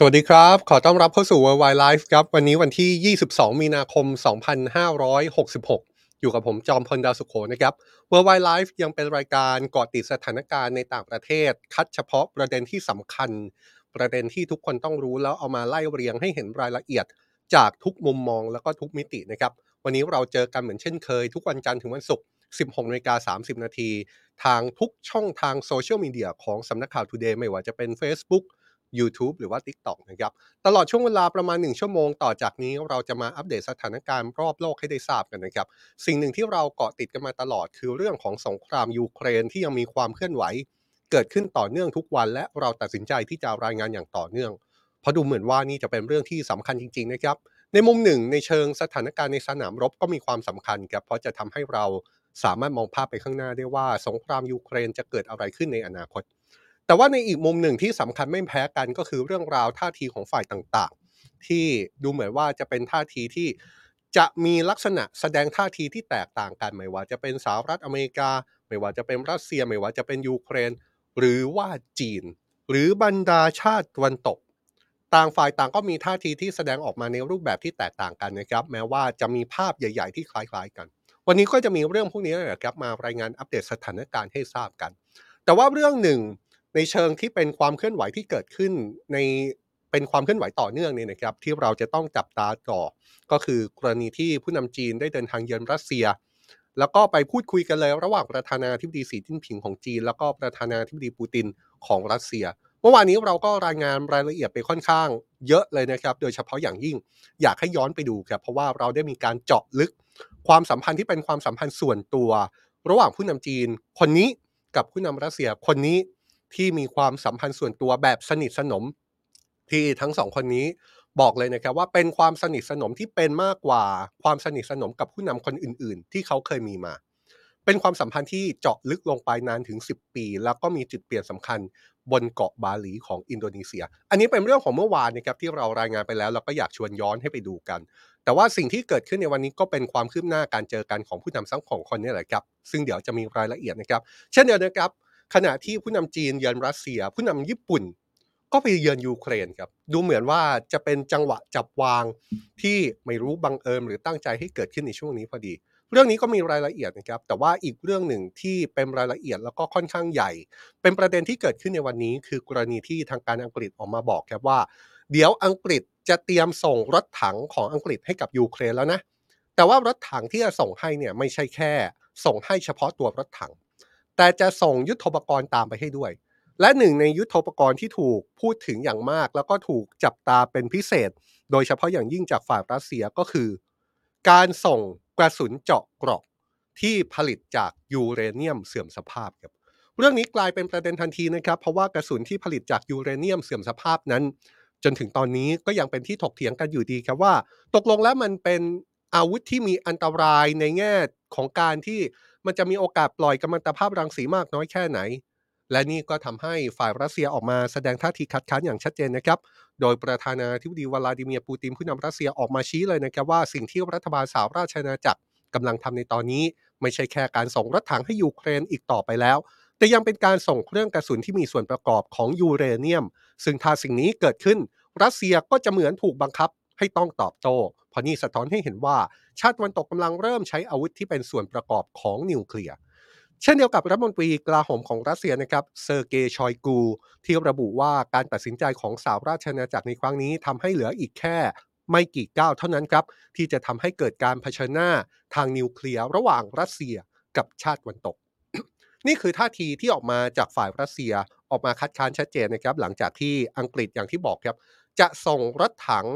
สวัสดีครับ ขอต้อนรับเข้าสู่ Worldwide Life ครับ วันนี้วันที่ 22 มีนาคม 2566 อยู่กับผมจอมพลดาวสุขโขนะครับ Worldwide Life ยังเป็นรายการเกาะติดสถานการณ์ในต่างประเทศ คัดเฉพาะประเด็นที่สำคัญ ประเด็นที่ทุกคนต้องรู้แล้วเอามาไล่เรียงให้เห็นรายละเอียดจากทุกมุมมองแล้วก็ทุกมิตินะครับ วันนี้เราเจอกันเหมือนเช่นเคย ทุกวันจันทร์ถึงวันศุกร์ 16นาฬิกา30 นาที ทางทุกช่องทางโซเชียลมีเดียของสำนักข่าว Today ไม่ว่าจะเป็น Facebook YouTube หรือว่า TikTok นะครับ ตลอดช่วงเวลาประมาณ 1 ชั่วโมงต่อจากนี้เราจะมาอัปเดตสถานการณ์รอบโลกให้ได้ทราบกันนะครับ สิ่งหนึ่งที่เราเกาะติดกันมาตลอดคือเรื่องของสงครามยูเครนที่ยังมีความเคลื่อนไหว เกิดขึ้นต่อเนื่องทุกวัน และเราตัดสินใจที่จะรายงานอย่างต่อเนื่อง เพราะดูเหมือนว่านี่จะเป็นเรื่องที่สำคัญจริง ๆ นะครับ ในมุมหนึ่งในเชิงสถานการณ์ในสนามรบก็มีความสำคัญครับเพราะจะทำให้เราสามารถมองภาพไปข้างหน้าได้ว่าสงครามยูเครนจะเกิดอะไรขึ้นในอนาคต แต่ว่าในอีกมุมหนึ่งที่สำคัญไม่แพ้กันก็คือเรื่องราวท่าทีของฝ่ายต่างๆ ที่ดูเหมือนว่าจะเป็นท่าทีที่จะมีลักษณะแสดงท่าทีที่แตกต่างกันไม่ว่าจะเป็นสหรัฐอเมริกา ไม่ว่าจะเป็นรัสเซีย ไม่ว่าจะเป็นยูเครน หรือว่าจีน หรือบรรดาชาติตะวันตก ต่างฝ่ายต่างก็มีท่าทีที่แสดงออกมาในรูปแบบที่แตกต่างกันนะครับ แม้ว่าจะมีภาพใหญ่ ๆ ที่คล้าย ๆ กัน วันนี้ก็จะมีเรื่องพวกนี้แหละครับมารายงานอัปเดตสถานการณ์ให้ทราบกัน แต่ว่าเรื่องหนึ่ง ในเชิงที่เป็นความเคลื่อนไหวที่เกิดขึ้นในเป็นความเคลื่อนไหวต่อเนื่องเนี่ยนะครับ ที่เราจะต้องจับตาต่อ ก็คือกรณีที่ผู้นำจีนได้เดินทางเยือนรัสเซีย แล้วก็ไปพูดคุยกันเลยระหว่างประธานาธิบดีสีจิ้นผิงของจีน แล้วก็ประธานาธิบดีปูตินของรัสเซีย เมื่อวานนี้เราก็รายงานรายละเอียดไปค่อนข้างเยอะเลยนะครับ โดยเฉพาะอย่างยิ่งอยากให้ย้อนไปดูครับ เพราะว่าเราได้มีการเจาะลึก ความสัมพันธ์ที่เป็นความสัมพันธ์ส่วนตัว ระหว่างผู้นำจีนคนนี้กับผู้นำรัสเซียคนนี้ ที่มีความสัมพันธ์ส่วนตัวแบบสนิทสนม ที่ทั้งสองคนนี้บอกเลยนะครับว่าเป็นความสนิทสนมที่เป็นมากกว่าความสนิทสนมกับผู้นำคนอื่น ๆ ที่เขาเคยมีมา เป็นความสัมพันธ์ที่เจาะลึกลงไปนานถึง 10 ปี แล้วก็มีจุดเปลี่ยนสำคัญบนเกาะบาหลีของอินโดนีเซีย อันนี้เป็นเรื่องของเมื่อวานนะครับที่เรารายงานไปแล้วเราก็อยากชวนย้อนให้ไปดูกัน แต่ว่าสิ่งที่เกิดขึ้นในวันนี้ก็เป็นความคืบหน้าการเจอกันของผู้นำทั้งของคนนี่แหละครับ ซึ่งเดี๋ยวจะมีรายละเอียดนะครับ เช่นเดียวกันครับ ขณะที่ผู้นำจีนเยือนรัสเซีย ผู้นำญี่ปุ่น ก็ไปเยือนยูเครนครับ ดูเหมือนว่าจะเป็นจังหวะจับวางที่ไม่รู้บังเอิญหรือตั้งใจให้เกิดขึ้นในช่วงนี้พอดี เรื่องนี้ก็มีรายละเอียดนะครับ แต่ว่าอีกเรื่องหนึ่งที่เป็นรายละเอียดแล้วก็ค่อนข้างใหญ่ เป็นประเด็นที่เกิดขึ้นในวันนี้ คือกรณีที่ทางการอังกฤษออกมาบอกครับว่า เดี๋ยวอังกฤษจะเตรียมส่งรถถังของอังกฤษให้กับยูเครนแล้วนะ แต่ว่ารถถังที่จะส่งให้เนี่ยไม่ใช่แค่ ส่งให้เฉพาะตัวรถถัง แต่จะส่งยุทธปกรณ์ตามไปให้ด้วย และหนึ่งในยุทธปกรณ์ที่ถูกพูดถึงอย่างมาก แล้วก็ถูกจับตาเป็นพิเศษ โดยเฉพาะอย่างยิ่งจากฝ่ายรัสเซียก็คือ การส่งกระสุนเจาะเกราะที่ผลิตจากยูเรเนียมเสื่อมสภาพครับเรื่องนี้กลายเป็นประเด็นทันทีนะครับเพราะว่ากระสุนที่ผลิตจากยูเรเนียมเสื่อมสภาพนั้น จนถึงตอนนี้ก็ยังเป็นที่ถกเถียงกันอยู่ดีครับว่า ตกลงแล้วมันเป็นอาวุธที่มีอันตรายในแง่ของการที่ มันจะมีโอกาสปล่อยกัมมันตภาพรังสีมากน้อยแค่ไหน และนี่ก็ทำให้ฝ่ายรัสเซียออกมาแสดงท่าทีคัดค้านอย่างชัดเจนนะครับ โดยประธานาธิบดีวลาดิเมียร์ปูตินผู้นำรัสเซียออกมาชี้เลยนะครับว่าสิ่งที่รัฐบาลสหราชอาณาจักรกำลังทำในตอนนี้ ไม่ใช่แค่การส่งรถถังให้ยูเครนอีกต่อไปแล้ว แต่ยังเป็นการส่งเครื่องกระสุนที่มีส่วนประกอบของยูเรเนียม ซึ่งถ้าสิ่งนี้เกิดขึ้น รัสเซียก็จะเหมือนถูกบังคับให้ต้องตอบโต้เราะนี่สะท้อนให้เห็นว่าชาติตะวันตกกำลังเริ่มใช้อาวุธที่เป็นส่วนประกอบของนิวเคลียร์เช่นเดียวกับรัฐมนตรีกลาโหมของรัสเซียนะครับเซอร์เกย์ชอยกู ที่ระบุว่าการตัดสินใจของสหราชอาณาจักรในครั้งนี้ทำให้เหลืออีกแค่ไม่กี่ก้าวเท่านั้นครับ ที่จะทำให้เกิดการเผชิญหน้าทางนิวเคลียร์ระหว่างรัสเซียกับชาติตะวันตก นี่คือท่าทีที่ออกมาจากฝ่ายรัสเซียออกมาคัดค้านชัดเจนนะครับ หลังจากที่อังกฤษอย่างที่บอกครับ จะส่งรถถัง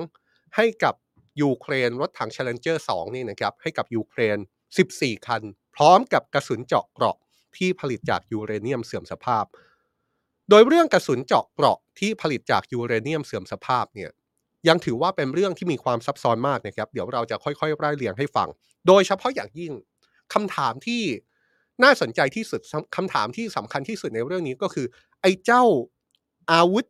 ให้กับ ยูเครนรถถัง Challenger 2 นี่นะครับให้กับยูเครน 14 คัน พร้อมกับกระสุนเจาะเกราะที่ผลิตจากยูเรเนียมเสื่อมสภาพ โดยเรื่องกระสุนเจาะเกราะที่ผลิตจากยูเรเนียมเสื่อมสภาพเนี่ยยังถือว่าเป็นเรื่องที่มีความซับซ้อนมากนะครับ เดี๋ยวเราจะค่อยๆไล่เรียงให้ฟัง โดยเฉพาะอย่างยิ่งคำถามที่น่าสนใจที่สุดคำถามที่สำคัญที่สุดในเรื่องนี้ก็คือ ไอ้เจ้าอาวุธ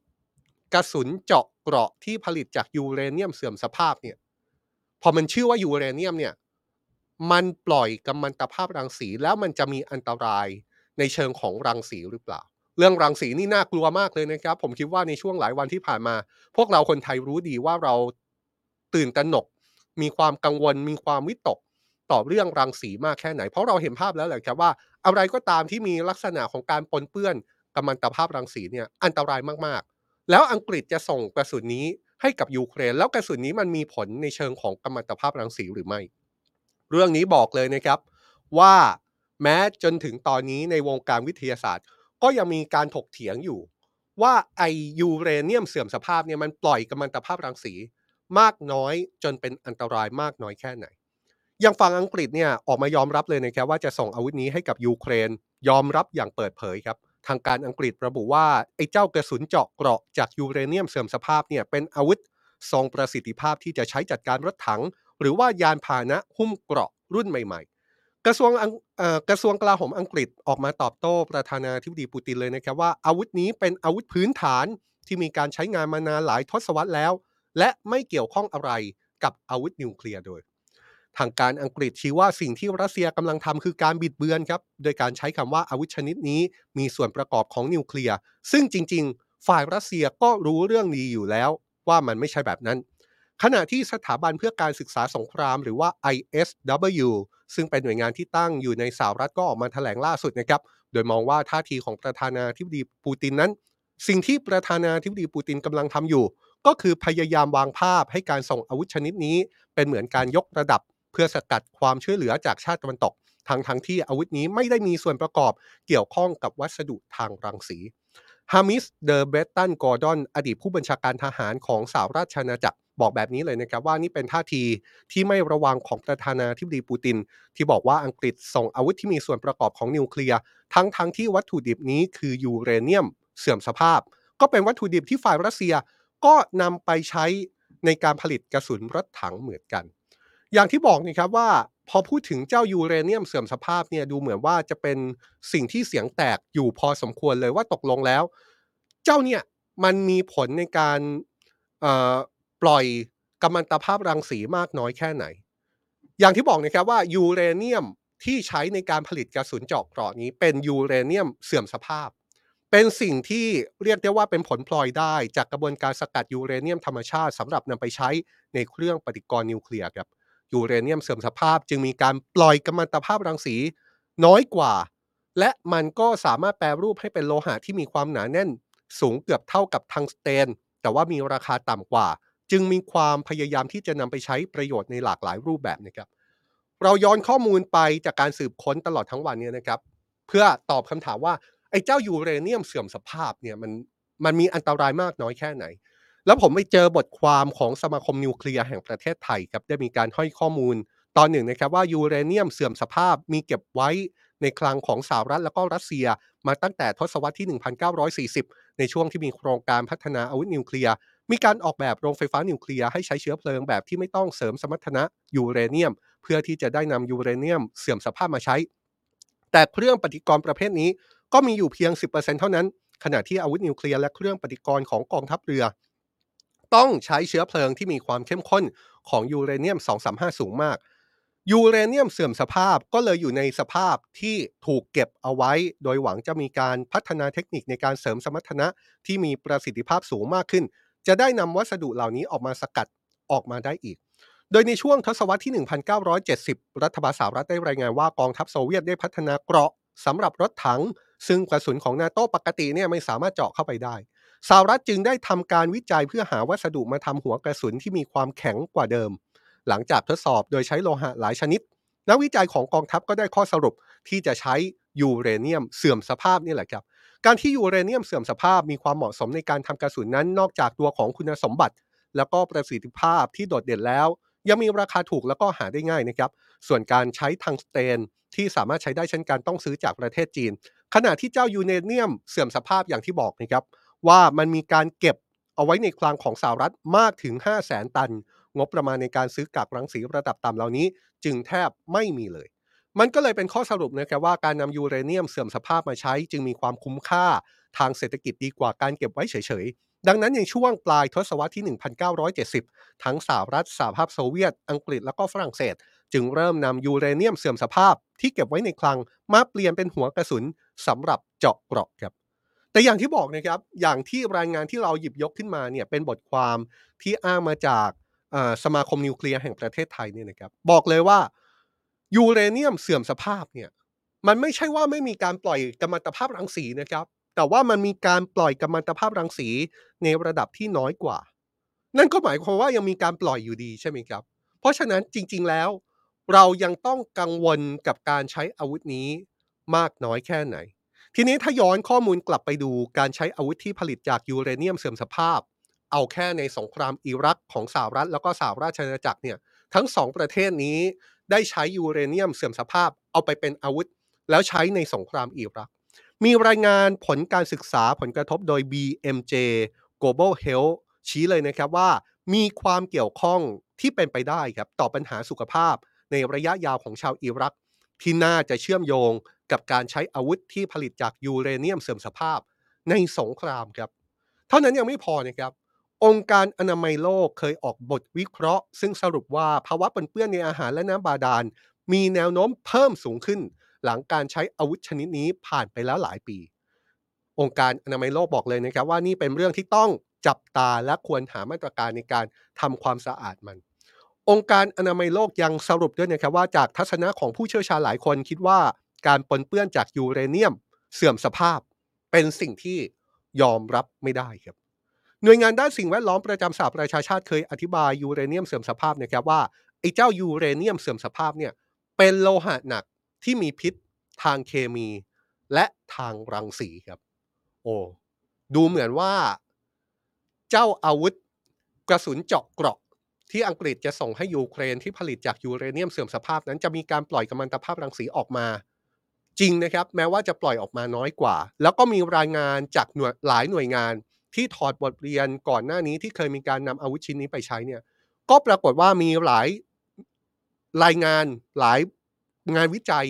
กระสุนเจาะเกราะที่ผลิตจากยูเรเนียมเสื่อมสภาพเนี่ย พอมันชื่อว่ายูเรเนียมเนี่ยมันปล่อยกัมมันตภาพรังสีแล้วมันจะมีอันตรายในเชิงของรังสีหรือเปล่า เรื่องรังสีนี่น่ากลัวมากเลยนะครับ ผมคิดว่าในช่วงหลายวันที่ผ่านมา พวกเราคนไทยรู้ดีว่าเราตื่นตระหนก มีความกังวล มีความวิตกต่อเรื่องรังสีมากแค่ไหน เพราะเราเห็นภาพแล้วแหละครับว่า อะไรก็ตามที่มีลักษณะของการปนเปื้อนกัมมันตภาพรังสีเนี่ยอันตรายมากๆ แล้วอังกฤษจะส่งกระสุนนี้ ให้กับยูเครน แล้วกระสุนนี้มันมีผลในเชิงของกัมมันตภาพรังสีหรือไม่ เรื่องนี้บอกเลยนะครับว่าแม้จนถึงตอนนี้ในวงการวิทยาศาสตร์ ก็ยังมีการถกเถียงอยู่ ว่าไอยูเรเนียมเสื่อมสภาพเนี่ยมันปล่อยกัมมันตภาพรังสีมากน้อยจนเป็นอันตรายมากน้อยแค่ไหน อย่างฝั่งอังกฤษเนี่ยออกมายอมรับเลยนะครับว่าจะส่งอาวุธนี้ให้กับยูเครน ยอมรับอย่างเปิดเผยครับ ทางการอังกฤษระบุว่าไอ้เจ้ากระสุนเจาะเกราะจากยูเรเนียมเสื่อมสภาพเนี่ยเป็นอาวุธทรงประสิทธิภาพที่จะใช้จัดการรถถัง หรือว่ายานพาหนะหุ้มเกราะรุ่นใหม่ ๆ กระทรวงกระทรวงกลาโหมอังกฤษออกมาตอบโต้ประธานาธิบดีปูตินเลยนะครับว่าอาวุธนี้เป็นอาวุธพื้นฐานที่มีการใช้งานมานานหลายทศวรรษแล้ว และไม่เกี่ยวข้องอะไรกับอาวุธนิวเคลียร์โดย ทางการอังกฤษชี้ว่าสิ่งที่รัสเซียกำลังทำคือการบิดเบือนครับ โดยการใช้คำว่าอาวุธชนิดนี้มีส่วนประกอบของนิวเคลียร์ ซึ่งจริง ๆ ฝ่ายรัสเซียก็รู้เรื่องนี้อยู่แล้ว ว่ามันไม่ใช่แบบนั้น ขณะที่สถาบันเพื่อการศึกษาสงครามหรือว่า ISW ซึ่งเป็นหน่วยงานที่ตั้งอยู่ในสหรัฐก็ออกมาแถลงล่าสุดนะครับ โดยมองว่าท่าทีของประธานาธิบดีปูตินนั้น สิ่งที่ประธานาธิบดีปูตินกำลังทำอยู่ ก็คือพยายามวางภาพให้การส่งอาวุธชนิดนี้ เป็นเหมือนการยกระดับ เพื่อสกัดความช่วยเหลือจากชาติตะวันตกทั้งทั้งที่อาวุธนี้ไม่ได้มีส่วนประกอบเกี่ยวข้องกับวัสดุทางรังสีฮามิชเดอเบรตตันกอร์ดอนอดีตผู้บัญชาการทหารของสหราชอาณาจักรบอกแบบนี้เลยนะครับว่านี่เป็นท่าทีที่ไม่ระวังของประธานาธิบดีปูติน ที่บอกว่าอังกฤษส่งอาวุธที่มีส่วนประกอบของนิวเคลียร์ทั้งทั้งที่วัตถุดิบนี้คือยูเรเนียม เสื่อมสภาพ ก็เป็นวัตถุดิบที่ฝ่ายรัสเซียก็นำไปใช้ในการผลิตกระสุนรถถังเหมือนกัน อย่างที่บอกนี่ครับว่าพอพูดถึงเจ้ายูเรเนียมเสื่อมสภาพเนี่ยดูเหมือนว่าจะเป็นสิ่งที่เสียงแตกอยู่พอสมควรเลยว่าตกลงแล้ว เจ้าเนี่ยมันมีผลในการปล่อยกัมมันตภาพรังสีมากน้อยแค่ไหน อย่างที่บอกนะครับว่ายูเรเนียมที่ใช้ในการผลิตกระสุนเจาะเกราะนี้เป็นยูเรเนียมเสื่อมสภาพ เป็นสิ่งที่เรียกได้ว่าเป็นผลพลอยได้จากกระบวนการสกัดยูเรเนียมธรรมชาติสำหรับนำไปใช้ในเครื่องปฏิกรณ์นิวเคลียร์ครับ ยูเรเนียมเสื่อมสภาพ จึงมีการปล่อยกัมมันตภาพรังสีน้อยกว่า และมันก็สามารถแปลรูปให้เป็นโลหะที่มีความหนาแน่นสูงเกือบเท่ากับทังสเตน แต่ว่ามีราคาต่ำกว่า จึงมีความพยายามที่จะนำไปใช้ประโยชน์ในหลากหลายรูปแบบนะครับ เราย้อนข้อมูลไปจากการสืบค้นตลอดทั้งวันนี้นะครับ เพื่อตอบคำถามว่าไอ้เจ้ายูเรเนียมเสื่อมสภาพเนี่ยมันมันมีอันตรายมากน้อยแค่ไหน แล้วผมไปเจอบทความของสมาคมนิวเคลียร์แห่งประเทศไทยครับได้มีการให้ข้อมูล ตอนหนึ่งนะครับว่ายูเรเนียมเสื่อมสภาพมีเก็บไว้ในคลังของสหรัฐและก็รัสเซียมาตั้งแต่ทศวรรษที่ 1940 ในช่วงที่มีโครงการพัฒนาอาวุธนิวเคลียร์ มีการออกแบบโรงไฟฟ้านิวเคลียร์ให้ใช้เชื้อเพลิงแบบที่ไม่ต้องเสริมสมรรถนะยูเรเนียม เพื่อที่จะได้นำยูเรเนียมเสื่อมสภาพมาใช้ แต่เครื่องปฏิกรณ์ประเภทนี้ก็มีอยู่เพียง 10%เท่านั้น ขณะที่อาวุธนิวเคลียร์และเครื่องปฏิกรณ์ของกองทัพเรือ ต้องใช้เชื้อเพลิงที่มีความเข้มข้นของยูเรเนียม 235 สูงมาก ยูเรเนียมเสื่อมสภาพก็เลยอยู่ในสภาพที่ถูกเก็บเอาไว้ โดยหวังจะมีการพัฒนาเทคนิคในการเสริมสมรรถนะที่มีประสิทธิภาพสูงมากขึ้น จะได้นำวัสดุเหล่านี้ออกมาสกัดออกมาได้อีก โดยในช่วงทศวรรษที่ 1970 รัฐบาลสหรัฐได้รายงานว่ากองทัพโซเวียตได้พัฒนาเกราะสำหรับรถถัง ซึ่งกระสุนของนาโต้ปกติเนี่ยไม่สามารถเจาะเข้าไปได้ สหรัฐจึงได้ทำการวิจัยเพื่อหาวัสดุมาทำหัวกระสุนที่มีความแข็งกว่าเดิม หลังจากทดสอบโดยใช้โลหะหลายชนิด นักวิจัยของกองทัพก็ได้ข้อสรุปที่จะใช้ยูเรเนียมเสื่อมสภาพนี่แหละครับ การที่ยูเรเนียมเสื่อมสภาพมีความเหมาะสมในการทำกระสุนนั้น นอกจากตัวของคุณสมบัติ แล้วก็ประสิทธิภาพที่โดดเด่นแล้ว ยังมีราคาถูกแล้วก็หาได้ง่ายนะครับ ส่วนการใช้ทังสเตนที่สามารถใช้ได้เช่นกันต้องซื้อจากประเทศจีน ขณะที่เจ้ายูเรเนียมเสื่อมสภาพอย่างที่บอกนะครับ ว่ามันมีการเก็บเอาไว้ในคลังของสหรัฐมากถึง 5 0 0แสนตัน งบประมาณในการซื้อกักรังสีระดับต่ำเหล่านี้ จึงแทบไม่มีเลย มันก็เลยเป็นข้อสรุปนะครับว่าการนำยูเรเนียมเสื่อมสภาพมาใช้ จึงมีความคุ้มค่าทางเศรษฐกิจดีกว่าการเก็บไว้เฉยๆ ดังนั้นในช่วงปลายทศวรรษที่ 1970 ทั้งสหรัฐสหภาพโซเวียต อังกฤษและก็ฝรั่งเศส จึงเริ่มนำยูเรเนียมเสื่อมสภาพที่เก็บไว้ในคลังมาเปลี่ยนเป็นหัวกระสุนสำหรับเจาะเกราะครับ แต่อย่างที่บอกนะครับ อย่างที่รายงานที่เราหยิบยกขึ้นมาเนี่ยเป็นบทความที่อ้างมาจากสมาคมนิวเคลียร์แห่งประเทศไทยเนี่ยนะครับ บอกเลยว่ายูเรเนียมเสื่อมสภาพเนี่ย มันไม่ใช่ว่าไม่มีการปล่อยกัมมันตภาพรังสีนะครับ แต่ว่ามันมีการปล่อยกัมมันตภาพรังสีในระดับที่น้อยกว่า นั่นก็หมายความว่ายังมีการปล่อยอยู่ดีใช่ไหมครับ เพราะฉะนั้นจริง ๆแล้ว เรายังต้องกังวลกับการใช้อาวุธนี้มากน้อยแค่ไหน ทีนี้ถ้าย้อนข้อมูลกลับไปดูการใช้อาวุธที่ผลิตจากยูเรเนียมเสื่อมสภาพ เอาแค่ในสงครามอิรักของสหรัฐแล้วก็สหราชอาณาจักรเนี่ยทั้งสองประเทศนี้ได้ใช้ยูเรเนียมเสื่อมสภาพ เอาไปเป็นอาวุธ แล้วใช้ในสงครามอิรัก มีรายงานผลการศึกษาผลกระทบโดย BMJ Global Health ชี้เลยนะครับว่า มีความเกี่ยวข้องที่เป็นไปได้ครับต่อปัญหาสุขภาพในระยะยาวของชาวอิรัก ที่น่าจะเชื่อมโยงกับการใช้อาวุธที่ผลิตจากยูเรเนียมเสื่อมสภาพในสงครามครับ เท่านั้นยังไม่พอนะครับ องค์การอนามัยโลกเคยออกบทวิเคราะห์ ซึ่งสรุปว่าภาวะปนเปื้อนในอาหารและน้ำบาดาล มีแนวโน้มเพิ่มสูงขึ้น หลังการใช้อาวุธชนิดนี้ผ่านไปแล้วหลายปี องค์การอนามัยโลกบอกเลยนะครับว่านี่เป็นเรื่องที่ต้องจับตาและควรหามาตรการในการทำความสะอาดมัน องค์การอนามัยโลกยังสรุปด้วยนะครับว่าจากทัศนะของผู้เชี่ยวชาญหลายคนคิดว่าการปนเปื้อนจากยูเรเนียม เสื่อมสภาพ เป็นสิ่งที่ยอมรับไม่ได้ครับ หน่วยงานด้านสิ่งแวดล้อมประจำสหประชาชาติเคยอธิบายยูเรเนียมเสื่อมสภาพนะครับว่าไอ้เจ้ายูเรเนียมเสื่อมสภาพเนี่ยเป็นโลหะหนักที่มีพิษทางเคมี และทางรังสีครับ โอ้ดูเหมือนว่า เจ้าอาวุธ กระสุนเจาะเกราะ ที่อังกฤษจะส่งให้ยูเครนที่ผลิตจากยูเรเนียมเสื่อมสภาพนั้นจะมีการปล่อยกัมมันตภาพรังสีออกมา จริงนะครับ แม้ว่าจะปล่อยออกมาน้อยกว่า แล้วก็มีรายงานจากหน่วยหลายหน่วยงาน ที่ถอดบทเรียนก่อนหน้านี้ที่เคยมีการนำอาวุธชิ้นนี้ไปใช้เนี่ยก็ปรากฏว่ามีหลายรายงานหลายงานวิจัย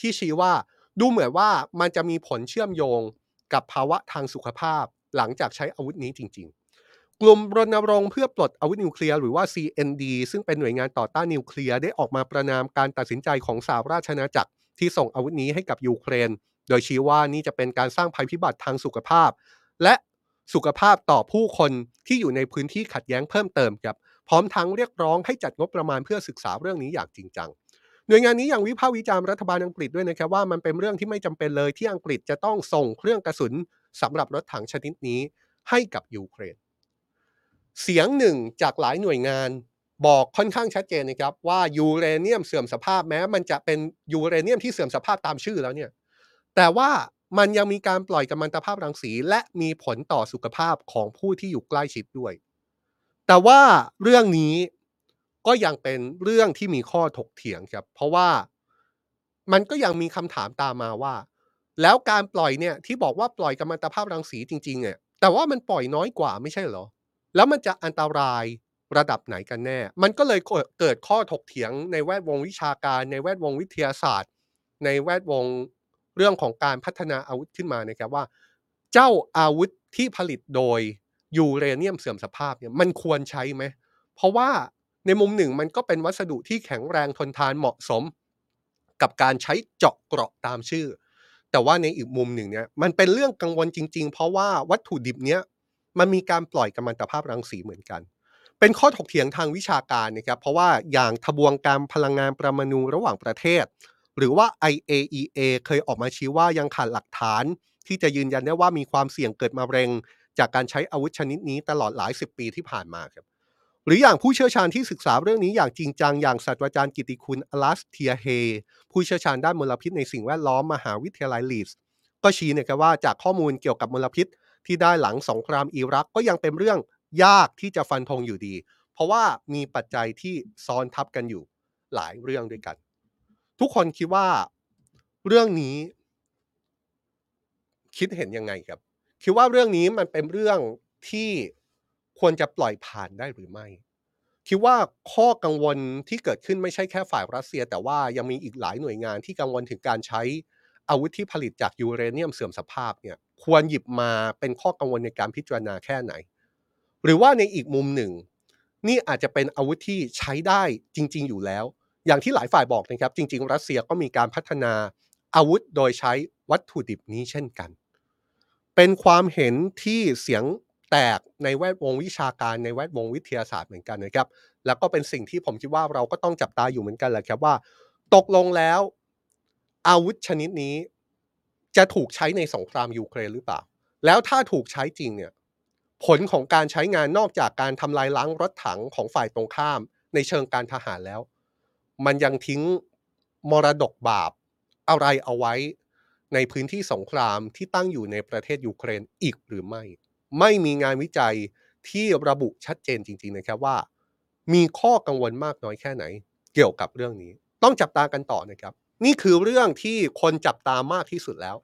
ที่ชี้ว่าดูเหมือนว่ามันจะมีผลเชื่อมโยงกับภาวะทางสุขภาพหลังจากใช้อาวุธนี้จริง กลุ่มรณรงค์เพื่อปลดอาวุธนิวเคลียร์หรือว่า CND ซึ่งเป็นหน่วยงานต่อต้านนิวเคลียร์ได้ออกมาประนามการตัดสินใจของสหราชอาณาจักรที่ส่งอาวุธนี้ให้กับยูเครน โดยชี้ว่านี่จะเป็นการสร้างภัยพิบัติทางสุขภาพ และสุขภาพต่อผู้คนที่อยู่ในพื้นที่ขัดแย้งเพิ่มเติมครับ พร้อมทั้งเรียกร้องให้จัดงบประมาณเพื่อศึกษาเรื่องนี้อย่างจริงจังหน่วยงานนี้อยังวิพากษ์วิจารณ์รัฐบาลอังกฤษด้วยนะครับว่ามันเป็นเรื่องที่ไม่จำเป็นเลยที่อังกฤษจะต้องส่งเครื่องกระสุนสำหรับรถถังชนิดนี้ให้กับยูเครน เสียงหนึ่งจากหลายหน่วยงานบอกค่อนข้างชัดเจนนะครับว่ายูเรเนียมเสื่อมสภาพแม้ มันจะเป็นยูเรเนียมที่เสื่อมสภาพตามชื่อแล้วเนี่ยแต่ว่ามันยังมีการปล่อยกัมมันตภาพรังสี และมีผลต่อสุขภาพของผู้ที่อยู่ใกล้ชิดด้วย แต่ว่าเรื่องนี้ก็ยังเป็นเรื่องที่มีข้อถกเถียงครับ เพราะว่ามันก็ยังมีคำถามตามมาว่า แล้วการปล่อยเนี่ยที่บอกว่าปล่อยกัมมันตภาพรังสีจริงๆเนี่ยแต่ว่ามันปล่อยน้อยกว่าไม่ใช่เหรอ แล้วมันจะอันตรายระดับไหนกันแน่ มันก็เลยเกิดข้อถกเถียงในแวดวงวิชาการ ในแวดวงวิทยาศาสตร์ ในแวดวงเรื่องของการพัฒนาอาวุธขึ้นมานะครับว่า เจ้าอาวุธที่ผลิตโดยยูเรเนียมเสื่อมสภาพเนี่ยมันควรใช้ไหม เพราะว่าในมุมหนึ่งมันก็เป็นวัสดุที่แข็งแรงทนทานเหมาะสม กับการใช้เจาะเกราะตามชื่อ แต่ว่าในอีกมุมหนึ่งเนี่ยมันเป็นเรื่องกังวลจริง ๆ เพราะว่าวัตถุดิบเนี้ย มันมีการปล่อยกัมมันตภาพรังสีเหมือนกัน เป็นข้อถกเถียงทางวิชาการนะครับเพราะว่าอย่างทบวงการพลังงานประมาณูระหว่างประเทศ หรือว่า IAEA เคยออกมาชี้ว่ายังขาดหลักฐาน ที่จะยืนยันได้ว่ามีความเสี่ยงเกิดมะเร็ง จากการใช้อาวุธชนิดนี้ตลอดหลายสิบปีที่ผ่านมาครับหรืออย่างผู้เชี่ยวชาญที่ศึกษาเรื่องนี้อย่างจริงจัง อย่างศาสตราจารย์กิติคุณอลัสเทียเฮผู้เชี่ยวชาญด้านมลพิษในสิ่งแวดล้อมมหาวิทยาลัยลีส์ก็ชี้นะครับว่าจากข้อมูลเกี่ยวกับมลพิษ ที่ได้หลังสงครามอิรักก็ยังเป็นเรื่องยากที่จะฟันธงอยู่ดี เพราะว่ามีปัจจัยที่ซ้อนทับกันอยู่หลายเรื่องด้วยกัน ทุกคนคิดว่าเรื่องนี้ คิดเห็นยังไงครับ คิดว่าเรื่องนี้มันเป็นเรื่องที่ควรจะปล่อยผ่านได้หรือไม่ คิดว่าข้อกังวลที่เกิดขึ้นไม่ใช่แค่ฝ่ายรัสเซีย แต่ว่ายังมีอีกหลายหน่วยงานที่กังวลถึงการใช้ อาวุธที่ผลิตจากยูเรเนียมเสื่อมสภาพเนี่ยควรหยิบมาเป็นข้อกังวลในการพิจารณาแค่ไหน หรือว่าในอีกมุมหนึ่ง นี่อาจจะเป็นอาวุธที่ใช้ได้จริง ๆ อยู่แล้ว อย่างที่หลายฝ่ายบอกนะครับ จริง ๆ รัสเซียก็มีการพัฒนาอาวุธโดยใช้วัตถุดิบนี้เช่นกัน เป็นความเห็นที่เสียงแตกในแวดวงวิชาการในแวดวงวิทยาศาสตร์เหมือนกันนะครับ แล้วก็เป็นสิ่งที่ผมคิดว่าเราก็ต้องจับตาอยู่เหมือนกันแหละครับว่า ตกลงแล้ว อาวุธชนิดนี้ จะถูกใช้ในสงครามยูเครนหรือเปล่า แล้วถ้าถูกใช้จริงเนี่ยผลของการใช้งานนอกจากการทำลายล้างรถถังของฝ่ายตรงข้าม ในเชิงการทหารแล้ว มันยังทิ้งมรดกบาปอะไรเอาไว้ในพื้นที่สงครามที่ตั้งอยู่ในประเทศยูเครนอีกหรือไม่ ไม่มีงานวิจัยที่ระบุชัดเจนจริง ๆ นะครับว่า มีข้อกังวลมากน้อยแค่ไหน เกี่ยวกับเรื่องนี้ ต้องจับตากันต่อนะครับ นี่คือเรื่องที่คนจับตามากที่สุดแล้ว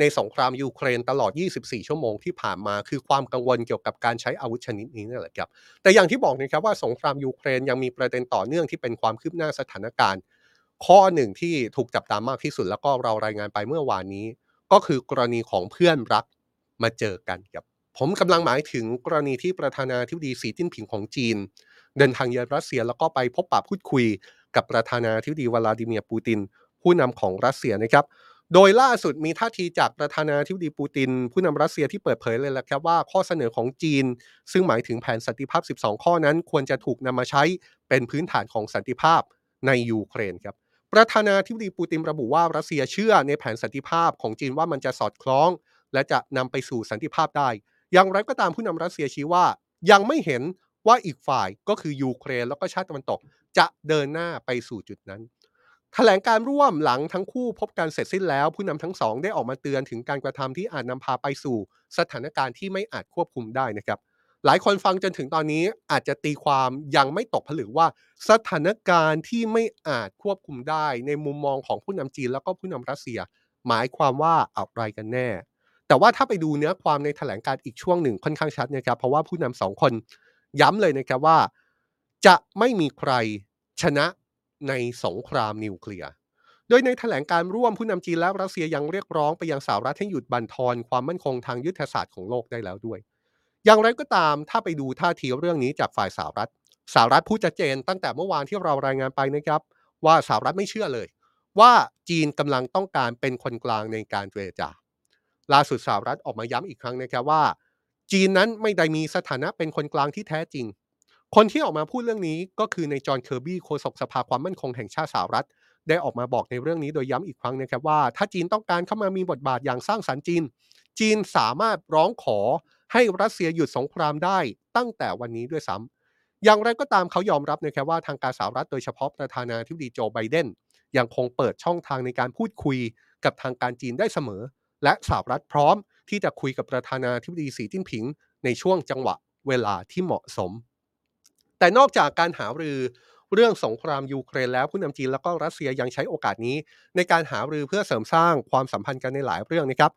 ในสงครามยูเครนตลอด 24 ชั่วโมงที่ผ่านมาคือความกังวลเกี่ยวกับการใช้อาวุธชนิดนี้นั่นแหละครับ แต่อย่างที่บอกนะครับว่าสงครามยูเครนยังมีประเด็นต่อเนื่องที่เป็นความคืบหน้าสถานการณ์ ข้อหนึ่งที่ถูกจับตามากที่สุดแล้วก็เรารายงานไปเมื่อวานนี้ ก็คือกรณีของเพื่อนรักมาเจอกันครับผมกำลังหมายถึงกรณีที่ประธานาธิบดีสีจิ้นผิงของจีน เดินทางเยือนรัสเซียแล้วก็ไปพบปะพูดคุยกับประธานาธิบดีวลาดิเมียร์ปูติน ผู้นำของรัสเซียนะครับ โดยล่าสุดมีท่าทีจากประธานาธิบดีปูติน ผู้นำรัสเซียที่เปิดเผยเลยแหละครับว่าข้อเสนอของจีน ซึ่งหมายถึงแผนสันติภาพ 12 ข้อนั้นควรจะถูกนำมาใช้เป็นพื้นฐานของสันติภาพในยูเครนครับประธานาธิบดีปูตินระบุว่ารัสเซียเชื่อในแผนสันติภาพของจีนว่ามันจะสอดคล้อง และจะนำไปสู่สันติภาพได้ อย่างไรก็ตามผู้นำรัสเซียชี้ว่า ยังไม่เห็นว่าอีกฝ่ายก็คือยูเครนแล้วก็ชาติตะวันตก จะเดินหน้าไปสู่จุดนั้น แถลงการร่วมหลังทั้งคู่พบกันเสร็จสิ้นแล้ว ผู้นำทั้งสองได้ออกมาเตือนถึงการกระทำที่อาจนำพาไปสู่ สถานการณ์ที่ไม่อาจควบคุมได้นะครับ หลายคนฟังจนถึงตอนนี้อาจจะตีความยังไม่ตกผลึกว่า สถานการณ์ที่ไม่อาจควบคุมได้ ในมุมมองของผู้นำจีนแล้วก็ผู้นำรัสเซีย หมายความว่าอะไรกันแน่ แต่ว่าถ้าไปดูเนื้อความในแถลงการอีกช่วงหนึ่งค่อนข้างชัดนะครับ เพราะว่าผู้นำสองคนย้ำเลยนะครับว่า จะไม่มีใครชนะ ในสงครามนิวเคลียร์ โดยในแถลงการร่วมผู้นำจีนและรัสเซียยังเรียกร้องไปยังสหรัฐให้หยุดบั่นทอนความมั่นคงทางยุทธศาสตร์ของโลกได้แล้วด้วย อย่างไรก็ตามถ้าไปดูท่าทีเรื่องนี้จากฝ่ายสหรัฐสหรัฐพูดชัดเจนตั้งแต่เมื่อวานที่เรารายงานไปนะครับ ว่าสหรัฐไม่เชื่อเลย ว่าจีนกำลังต้องการเป็นคนกลางในการเจรจาล่าสุดสหรัฐออกมาย้ำอีกครั้งนะครับว่า จีนนั้นไม่ได้มีสถานะเป็นคนกลางที่แท้จริง คนที่ออกมาพูดเรื่องนี้ก็คือในจอห์นเคอร์บี้โฆษกสภาความมั่นคงแห่งชาติสหรัฐ ได้ออกมาบอกในเรื่องนี้โดยย้ำอีกครั้งนะครับว่า ถ้าจีนต้องการเข้ามามีบทบาทอย่างสร้างสรรค์จีน จีนสามารถร้องขอให้รัสเซียหยุดสงครามได้ตั้งแต่วันนี้ด้วยซ้ำอย่างไรก็ตามเขายอมรับนะครับว่าทางการสหรัฐโดยเฉพาะประธานาธิบดีโจไบเดนยังคงเปิดช่องทางในการพูดคุยกับทางการจีนได้เสมอ และสหรัฐพร้อมที่จะคุยกับประธานาธิบดีสีจิ้นผิง ในช่วงจังหวะเวลาที่เหมาะสม แต่นอกจากการหารือเรื่องสงครามยูเครนแล้วผู้นำจีนแล้วก็รัสเซียยังใช้โอกาสนี้ ในการหารือเพื่อเสริมสร้างความสัมพันธ์กันในหลายเรื่องนะครับ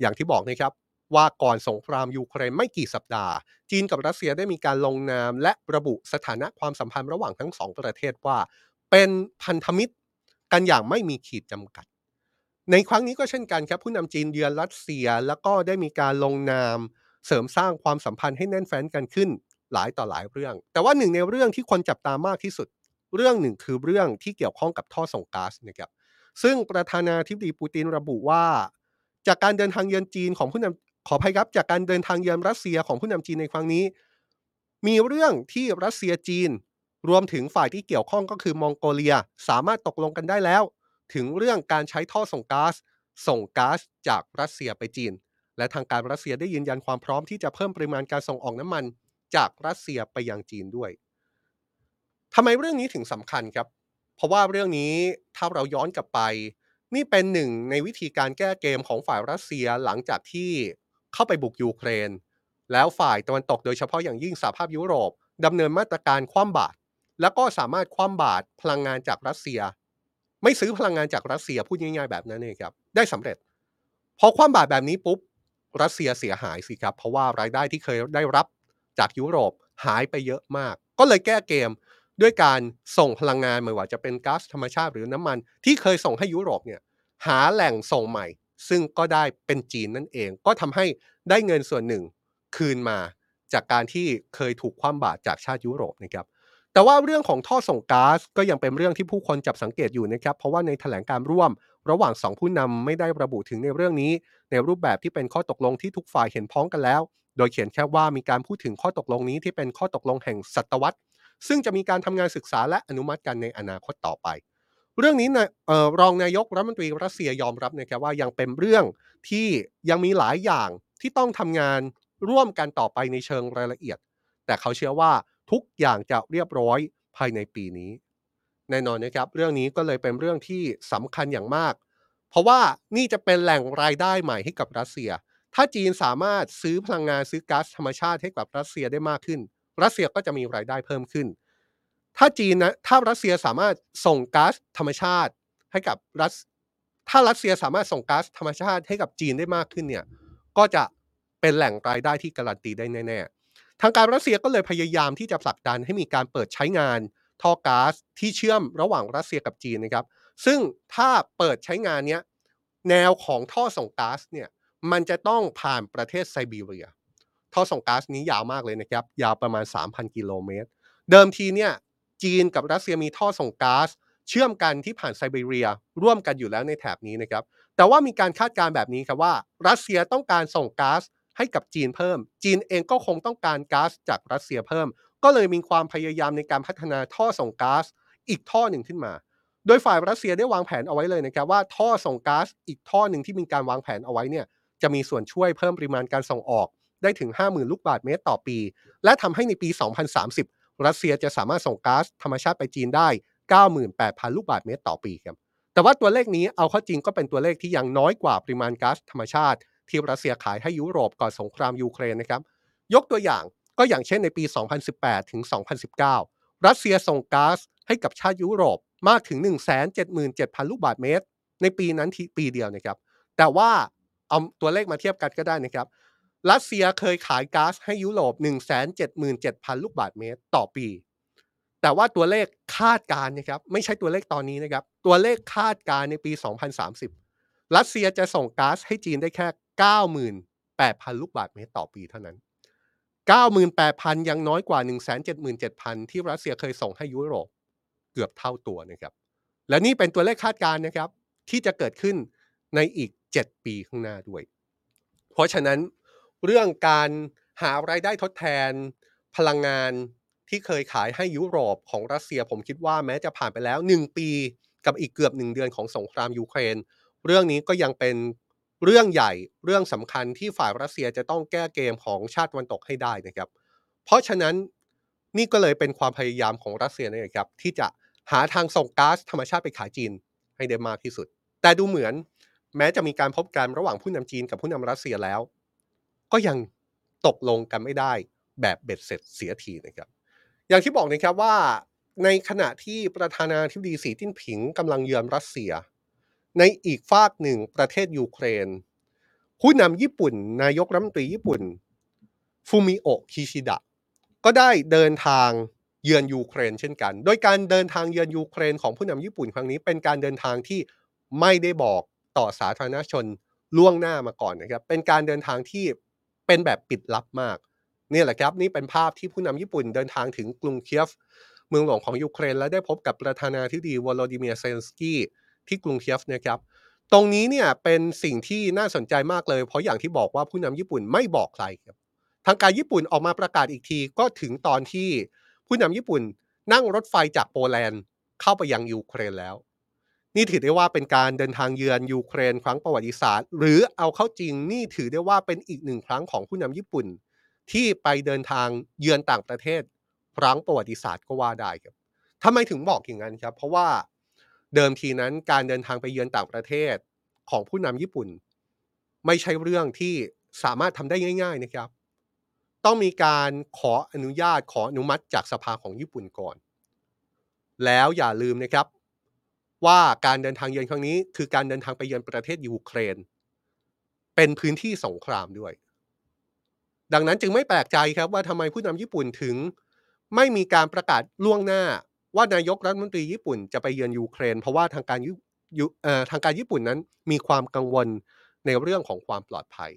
อย่างที่บอกนะครับว่าก่อนสงครามยูเครนไม่กี่สัปดาห์ จีนกับรัสเซียได้มีการลงนามและระบุสถานะความสัมพันธ์ระหว่างทั้งสองประเทศว่า เป็นพันธมิตรกันอย่างไม่มีขีดจำกัด ในครั้งนี้ก็เช่นกันครับผู้นำจีนเยือนรัสเซียแล้วก็ได้มีการลงนาม เสริมสร้างความสัมพันธ์ให้แน่นแฟ้นกันขึ้น หลายต่อหลายเรื่อง แต่ว่าหนึ่งในเรื่องที่คนจับตามากที่สุด เรื่องหนึ่งคือเรื่องที่เกี่ยวข้องกับท่อส่งก๊าซนะครับซึ่งประธานาธิบดีปูตินระบุว่า จากการเดินทางเยือนจีนของผู้นำขออภัยครับจากการเดินทางเยือนรัสเซียของผู้นำจีนในครั้งนี้ มีเรื่องที่รัสเซียจีน รวมถึงฝ่ายที่เกี่ยวข้องก็คือมองโกเลียสามารถตกลงกันได้แล้ว ถึงเรื่องการใช้ท่อส่งก๊าซส่งก๊าซจากรัสเซียไปจีน และทางการรัสเซียได้ยืนยันความพร้อมที่จะเพิ่มปริมาณการส่งออกน้ำมัน จากรัสเซียไปยังจีนด้วยทำไมเรื่องนี้ถึงสำคัญครับ เพราะว่าเรื่องนี้ถ้าเราย้อนกลับไป นี่เป็นหนึ่งในวิธีการแก้เกมของฝ่ายรัสเซียหลังจากที่เข้าไปบุกยูเครน แล้วฝ่ายตะวันตกโดยเฉพาะอย่างยิ่งสหภาพยุโรปดำเนินมาตรการคว่ำบาตรแล้วก็สามารถคว่ำบาตรพลังงานจากรัสเซีย ไม่ซื้อพลังงานจากรัสเซียพูดง่ายๆแบบนั้นเองครับ ได้สำเร็จ พอคว่ำบาตรแบบนี้ปุ๊บรัสเซียเสียหายสิครับ เพราะว่ารายได้ที่เคยได้รับ จากยุโรปหายไปเยอะมาก ก็เลยแก้เกมด้วยการส่งพลังงานไม่ว่าจะเป็นก๊าซธรรมชาติหรือน้ำมัน ที่เคยส่งให้ยุโรปเนี่ยหาแหล่งส่งใหม่ ซึ่งก็ได้เป็นจีนนั่นเอง ก็ทำให้ได้เงินส่วนหนึ่งคืนมาจากการที่เคยถูกคว่ำบาตรจากชาติยุโรปนะครับแต่ว่าเรื่องของท่อส่งก๊าซก็ยังเป็นเรื่องที่ผู้คนจับสังเกตอยู่นะครับ เพราะว่าในแถลงการร่วม ระหว่างสองผู้นำไม่ได้ระบุถึงในเรื่องนี้ ในรูปแบบที่เป็นข้อตกลงที่ทุกฝ่ายเห็นพ้องกันแล้ว โดยเขียนแค่ว่ามีการพูดถึงข้อตกลงนี้ที่เป็นข้อตกลงแห่งศตวรรษ ซึ่งจะมีการทำงานศึกษาและอนุมัติกันในอนาคตต่อไป เรื่องนี้นะรองนายกรัฐมนตรีรัสเซียยอมรับนะครับว่ายังเป็นเรื่องที่ยังมีหลายอย่างที่ต้องทำงานร่วมกันต่อไปในเชิงรายละเอียด แต่เขาเชื่อว่าทุกอย่างจะเรียบร้อยภายในปีนี้ แน่นอนนะครับ เรื่องนี้ก็เลยเป็นเรื่องที่สำคัญอย่างมาก เพราะว่านี่จะเป็นแหล่งรายได้ใหม่ให้กับรัสเซีย ถ้าจีนสามารถซื้อพลังงานซื้อก๊าซธรรมชาติให้กับรัสเซียได้มากขึ้น รัสเซียก็จะมีรายได้เพิ่มขึ้น ถ้าจีนนะถ้ารัสเซียสามารถส่งก๊าซธรรมชาติให้กับรัสถ้ารัสเซียสามารถส่งก๊าซธรรมชาติให้กับจีนได้มากขึ้นเนี่ยก็จะเป็นแหล่งรายได้ที่การันตีได้แน่ๆทางการรัสเซียก็เลยพยายามที่จะผลักดันให้มีการเปิดใช้งานท่อก๊าซที่เชื่อมระหว่างรัสเซียกับจีนนะครับ ซึ่งถ้าเปิดใช้งานเนี้ยแนวของท่อส่งก๊าซเนี่ย มันจะต้องผ่านประเทศไซบีเรียท่อส่งก๊าซนี้ยาวมากเลยนะครับ ยาวประมาณ 3,000 กิโลเมตร เดิมทีเนี่ยจีนกับรัสเซียมีท่อส่งก๊าซเชื่อมกันที่ผ่านไซบีเรียร่วมกันอยู่แล้วในแถบนี้นะครับ แต่ว่ามีการคาดการณ์แบบนี้ครับว่า รัสเซียต้องการส่งก๊าซให้กับจีนเพิ่ม จีนเองก็คงต้องการก๊าซจากรัสเซียเพิ่ม ก็เลยมีความพยายามในการพัฒนาท่อส่งก๊าซอีกท่อหนึ่งขึ้นมา โดยฝ่ายรัสเซียได้วางแผนเอาไว้เลยนะครับว่าท่อส่งก๊าซอีกท่อหนึ่งที่มีการวางแผนเอาไว้เนี่ย จะมีส่วนช่วยเพิ่มปริมาณการส่งออกได้ถึง 50,000 ลูกบาศก์เมตรต่อปี และทำให้ในปี 2030 รัสเซียจะสามารถส่งก๊าซธรรมชาติไปจีนได้ 98,000 ลูกบาศก์เมตรต่อปีครับ แต่ว่าตัวเลขนี้เอาเข้าจริงก็เป็นตัวเลขที่ยังน้อยกว่าปริมาณก๊าซธรรมชาติที่รัสเซียขายให้ยุโรปก่อนสงครามยูเครนนะครับ ยกตัวอย่างก็อย่างเช่นในปี 2018 ถึง 2019 รัสเซียส่งก๊าซให้กับชาติยุโรปมากถึง 177,000 ลูกบาศก์เมตร ในปีนั้นทีปีเดียวนะครับ แต่ว่า เอาตัวเลขมาเทียบกันก็ได้นะครับ รัสเซียเคยขายก๊าซให้ยุโรป 177,000 ลูกบาศก์เมตรต่อปี แต่ว่าตัวเลขคาดการณ์นะครับ ไม่ใช่ตัวเลขตอนนี้นะครับ ตัวเลขคาดการณ์ในปี 2030 รัสเซียจะส่งก๊าซให้จีนได้แค่ 98,000 ลูกบาศก์เมตรต่อปีเท่านั้น 98,000 ยังน้อยกว่า 177,000 ที่รัสเซียเคยส่งให้ยุโรปเกือบเท่าตัวนะครับ และนี่เป็นตัวเลขคาดการณ์นะครับที่จะเกิดขึ้น ในอีก 7 ปีข้างหน้าด้วย เพราะฉะนั้นเรื่องการหารายได้ทดแทน พลังงานที่เคยขายให้ยุโรปของรัสเซีย ผมคิดว่าแม้จะผ่านไปแล้ว 1 ปีกับอีกเกือบ 1 เดือนของสงครามยูเครน เรื่องนี้ก็ยังเป็นเรื่องใหญ่เรื่องสำคัญที่ฝ่ายรัสเซียจะต้องแก้เกมของชาติวันตกให้ได้นะครับ เพราะฉะนั้นนี่ก็เลยเป็นความพยายามของรัสเซียนะครับที่จะหาทางส่งก๊าซธรรมชาติไปขายจีนให้ได้มากที่สุด แต่ดูเหมือน แม้จะมีการพบกันระหว่างผู้นำจีนกับผู้นำรัสเซียแล้ว ก็ยังตกลงกันไม่ได้แบบเบ็ดเสร็จเสียทีนะครับ อย่างที่บอกนะครับว่าในขณะที่ประธานาธิบดีสีจิ้นผิงกำลังเยือนรัสเซีย ในอีกฝากหนึ่งประเทศยูเครน ผู้นำญี่ปุ่น นายกรัฐมนตรีญี่ปุ่น ฟูมิโอะคิชิดะ ก็ได้เดินทางเยือนยูเครนเช่นกัน โดยการเดินทางเยือนยูเครนของผู้นำญี่ปุ่นครั้งนี้เป็นการเดินทางที่ไม่ได้บอก ต่อสาธารณชนล่วงหน้ามาก่อนนะครับ เป็นการเดินทางที่เป็นแบบปิดลับมากนี่แหละครับนี่เป็นภาพที่ผู้นำญี่ปุ่นเดินทางถึงกรุงเคียฟ เมืองหลวงของยูเครน และได้พบกับประธานาธิบดีวโลดิเมียร์เซเลนสกี้ที่กรุงเคียฟนะครับตรงนี้เนี่ยเป็นสิ่งที่น่าสนใจมากเลย เพราะอย่างที่บอกว่าผู้นำญี่ปุ่นไม่บอกใครครับทางการญี่ปุ่นออกมาประกาศอีกทีก็ถึงตอนที่ผู้นำญี่ปุ่นนั่งรถไฟจากโปแลนด์เข้าไปยังยูเครนแล้ว นี่ถือได้ว่าเป็นการเดินทางเยือนยูเครนครั้งประวัติศาสตร์ หรือเอาเข้าจริงนี่ถือได้ว่าเป็นอีกหนึ่งครั้งของผู้นำญี่ปุ่น ที่ไปเดินทางเยือนต่างประเทศ ครั้งประวัติศาสตร์ก็ว่าได้ครับทำไมถึงบอกอย่างนั้นครับ เพราะว่าเดิมทีนั้นการเดินทางไปเยือนต่างประเทศของผู้นำญี่ปุ่น ไม่ใช่เรื่องที่สามารถทำได้ง่าย ๆนะครับ ต้องมีการขออนุญาตขออนุมัติจากสภาของญี่ปุ่นก่อน แล้วอย่าลืมนะครับ ว่าการเดินทางเยือนครั้งนี้ คือการเดินทางไปเยือนประเทศยูเครน เป็นพื้นที่สงครามด้วย ดังนั้นจึงไม่แปลกใจครับว่าทำไมผู้นำญี่ปุ่นถึง ไม่มีการประกาศล่วงหน้า ว่านายกรัฐมนตรีญี่ปุ่นจะไปเยือนยูเครน เพราะว่าทางการยุทางการญี่ปุ่นนั้นมีความกังวลในเรื่องของความปลอดภัย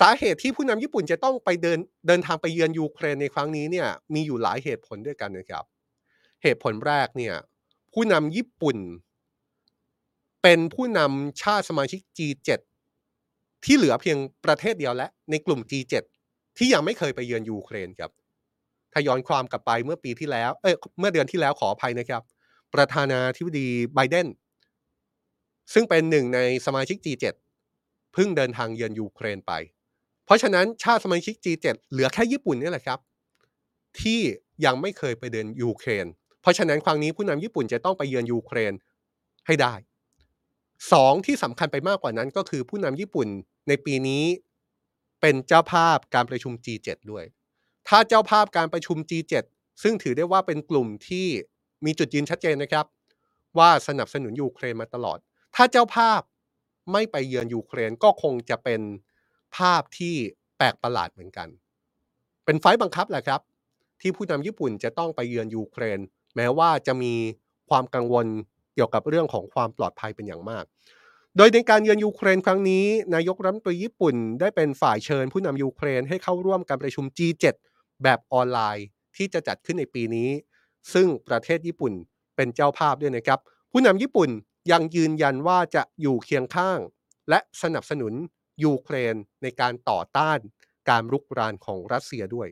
สาเหตุที่ผู้นำญี่ปุ่นจะต้องไปเดินเดินทางไปเยือนยูเครนในครั้งนี้เนี่ยมีอยู่หลายเหตุผลด้วยกันนะครับ เหตุผลแรกเนี่ย ผู้นำญี่ปุ่น เป็นผู้นำชาติสมาชิก G7 ที่เหลือเพียงประเทศเดียวและ ในกลุ่ม G7 ที่ยังไม่เคยไปเยือนยูเครนครับถ้าย้อนความกลับไปเมื่อปีที่แล้ว เอ้ยเมื่อเดือนที่แล้วขออภัยนะครับ ประธานาธิบดีไบเดนซึ่งเป็นหนึ่งในสมาชิก G7 เพิ่งเดินทางเยือนยูเครนไป เพราะฉะนั้นชาติสมาชิก G7 เหลือแค่ญี่ปุ่นนี่แหละครับ ที่ยังไม่เคยไปเดินยูเครน ราะฉะนั้นครั้งนี้ผู้นำญี่ปุ่นจะต้องไปเยือนยูเครนให้ได้สองที่สำคัญไปมากกว่านั้นก็คือผู้นำญี่ปุ่นในปีนี้เป็นเจ้าภาพการประชุม G7 ด้วย ถ้าเจ้าภาพการประชุม G7 ซึ่งถือได้ว่าเป็นกลุ่มที่มีจุดยืนชัดเจนนะครับ ว่าสนับสนุนยูเครนมาตลอด ถ้าเจ้าภาพไม่ไปเยือนยูเครนก็คงจะเป็นภาพที่แปลกประหลาดเหมือนกัน เป็นไฟบังคับแหละครับ ที่ผู้นำญี่ปุ่นจะต้องไปเยือนยูเครน แม้ว่าจะมีความกังวลเกี่ยวกับเรื่องของความปลอดภัยเป็นอย่างมาก โดยในการเยือนยูเครนครั้งนี้ นายกรัฐมนตรีญี่ปุ่นได้เป็นฝ่ายเชิญผู้นำยูเครนให้เข้าร่วมการประชุม G7 แบบออนไลน์ที่จะจัดขึ้นในปีนี้ ซึ่งประเทศญี่ปุ่นเป็นเจ้าภาพด้วยนะครับ ผู้นำญี่ปุ่นยังยืนยันว่าจะอยู่เคียงข้าง และสนับสนุนยูเครนในการต่อต้านการรุกรานของรัสเซียด้วย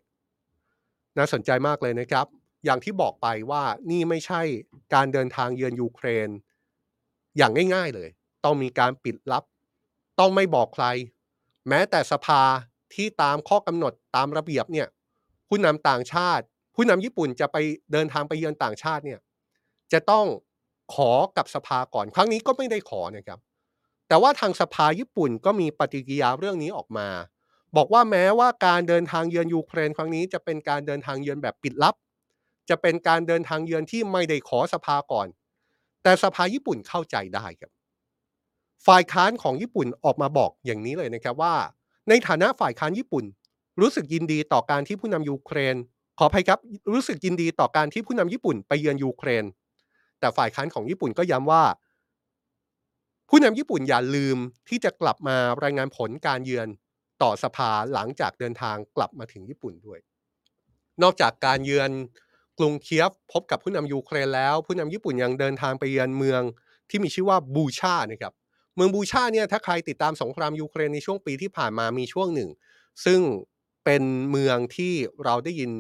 น่าสนใจมากเลยนะครับ อย่างที่บอกไปว่านี่ไม่ใช่การเดินทางเยือนยูเครน อย่างง่ายๆเลย ต้องมีการปิดลับ ต้องไม่บอกใคร แม้แต่สภาที่ตามข้อกำหนดตามระเบียบเนี่ยผู้นำต่างชาติ ผู้นำญี่ปุ่นจะไปเดินทางไปเยือนต่างชาติเนี่ยจะต้องขอกับสภาก่อน ครั้งนี้ก็ไม่ได้ขอนะครับ แต่ว่าทางสภาญี่ปุ่นก็มีปฏิกิริยาเรื่องนี้ออกมา บอกว่าแม้ว่าการเดินทางเยือนยูเครนครั้งนี้จะเป็นการเดินทางเยือนแบบปิดลับ จะเป็นการเดินทางเยือนที่ไม่ได้ขอสภาก่อน แต่สภาญี่ปุ่นเข้าใจได้ครับ ฝ่ายค้านของญี่ปุ่นออกมาบอกอย่างนี้เลยนะครับว่า ในฐานะฝ่ายค้านญี่ปุ่น รู้สึกยินดีต่อการที่ผู้นำยูเครน ขออภัยครับ รู้สึกยินดีต่อการที่ผู้นำญี่ปุ่นไปเยือนยูเครน แต่ฝ่ายค้านของญี่ปุ่นก็ย้ำว่า ผู้นำญี่ปุ่นอย่าลืมที่จะกลับมารายงานผลการเยือนต่อสภาหลังจากเดินทางกลับมาถึงญี่ปุ่นด้วย นอกจากการเยือน กรุงเคียฟพบกับผู้นำยูเครนแล้ว ผู้นำญี่ปุ่นยังเดินทางไปเยือนเมืองที่มีชื่อว่าบูชานะครับเมืองบูชาเนี่ยถ้าใครติดตามสงครามยูเครนในช่วงปีที่ผ่านมามีช่วงหนึ่ง ซึ่งเป็นเมืองที่เราได้ยิน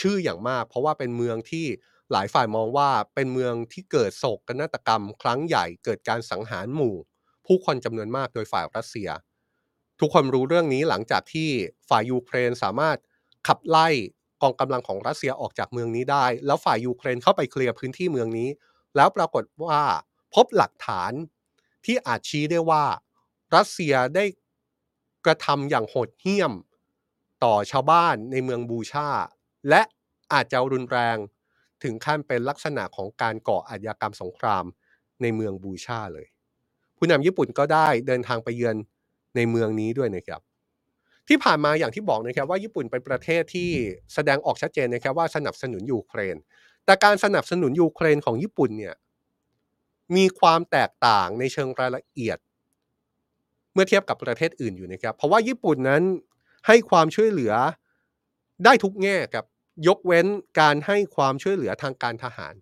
ชื่ออย่างมาก เพราะว่าเป็นเมืองที่หลายฝ่ายมองว่าเป็นเมืองที่เกิดโศกนาฏกรรม ครั้งใหญ่เกิดการสังหารหมู่ ผู้คนจำนวนมากโดยฝ่ายรัสเซีย ทุกคนรู้เรื่องนี้หลังจากที่ฝ่ายยูเครนสามารถขับไล่ กองกำลังของรัสเซียออกจากเมืองนี้ได้ แล้วฝ่ายยูเครนเข้าไปเคลียร์พื้นที่เมืองนี้ แล้วปรากฏว่าพบหลักฐานที่อาจชี้ได้ว่ารัสเซียได้กระทำอย่างโหดเหี้ยมต่อชาวบ้านในเมืองบูชา และอาจจะรุนแรงถึงขั้นเป็นลักษณะของการก่ออาชญากรรมสงครามในเมืองบูชาเลย ผู้นำญี่ปุ่นก็ได้เดินทางไปเยือนในเมืองนี้ด้วยนะครับ ที่ผ่านมาอย่างที่บอกนะครับว่าญี่ปุ่นเป็นประเทศที่แสดงออกชัดเจนนะครับว่าสนับสนุนยูเครน แต่การสนับสนุนยูเครนของญี่ปุ่นเนี่ยมีความแตกต่างในเชิงรายละเอียด เมื่อเทียบกับประเทศอื่นอยู่นะครับ เพราะว่าญี่ปุ่นนั้นให้ความช่วยเหลือได้ทุกแง่ครับยกเว้นการให้ความช่วยเหลือทางการทหาร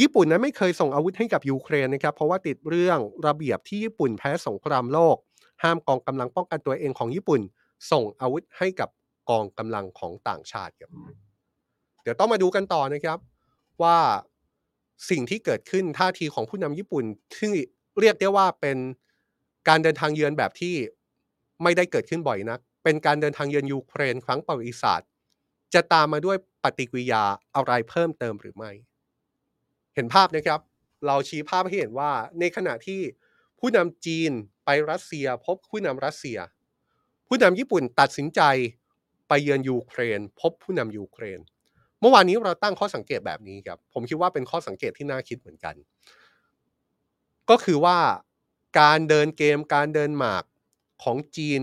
ญี่ปุ่นนั้นไม่เคยส่งอาวุธให้กับยูเครนนะครับ เพราะว่าติดเรื่องระเบียบที่ญี่ปุ่นแพ้สงครามโลก ห้ามกองกำลังป้องกันตัวเองของญี่ปุ่น ส่งอาวุธให้กับกองกำลังของต่างชาติครับเดี๋ยวต้องมาดูกันต่อนะครับว่าสิ่งที่เกิดขึ้นท่าทีของผู้นำญี่ปุ่นที่เรียกได้ว่าเป็นการเดินทางเยือนแบบที่ไม่ได้เกิดขึ้นบ่อยนักเป็นการเดินทางเยือนยูเครนครั้งประวัติศาสตร์จะตามมาด้วยปฏิกิริยาอะไรเพิ่มเติมหรือไม่ เห็นภาพนะครับ เราชี้ภาพให้เห็นว่าในขณะที่ผู้นำจีนไปรัสเซียพบผู้นำรัสเซีย ผู้นำญี่ปุ่นตัดสินใจไปเยือนยูเครน พบผู้นำยูเครน เมื่อวานนี้เราตั้งข้อสังเกตแบบนี้ครับ ผมคิดว่าเป็นข้อสังเกตที่น่าคิดเหมือนกัน ก็คือว่าการเดินเกมการเดินหมากของจีน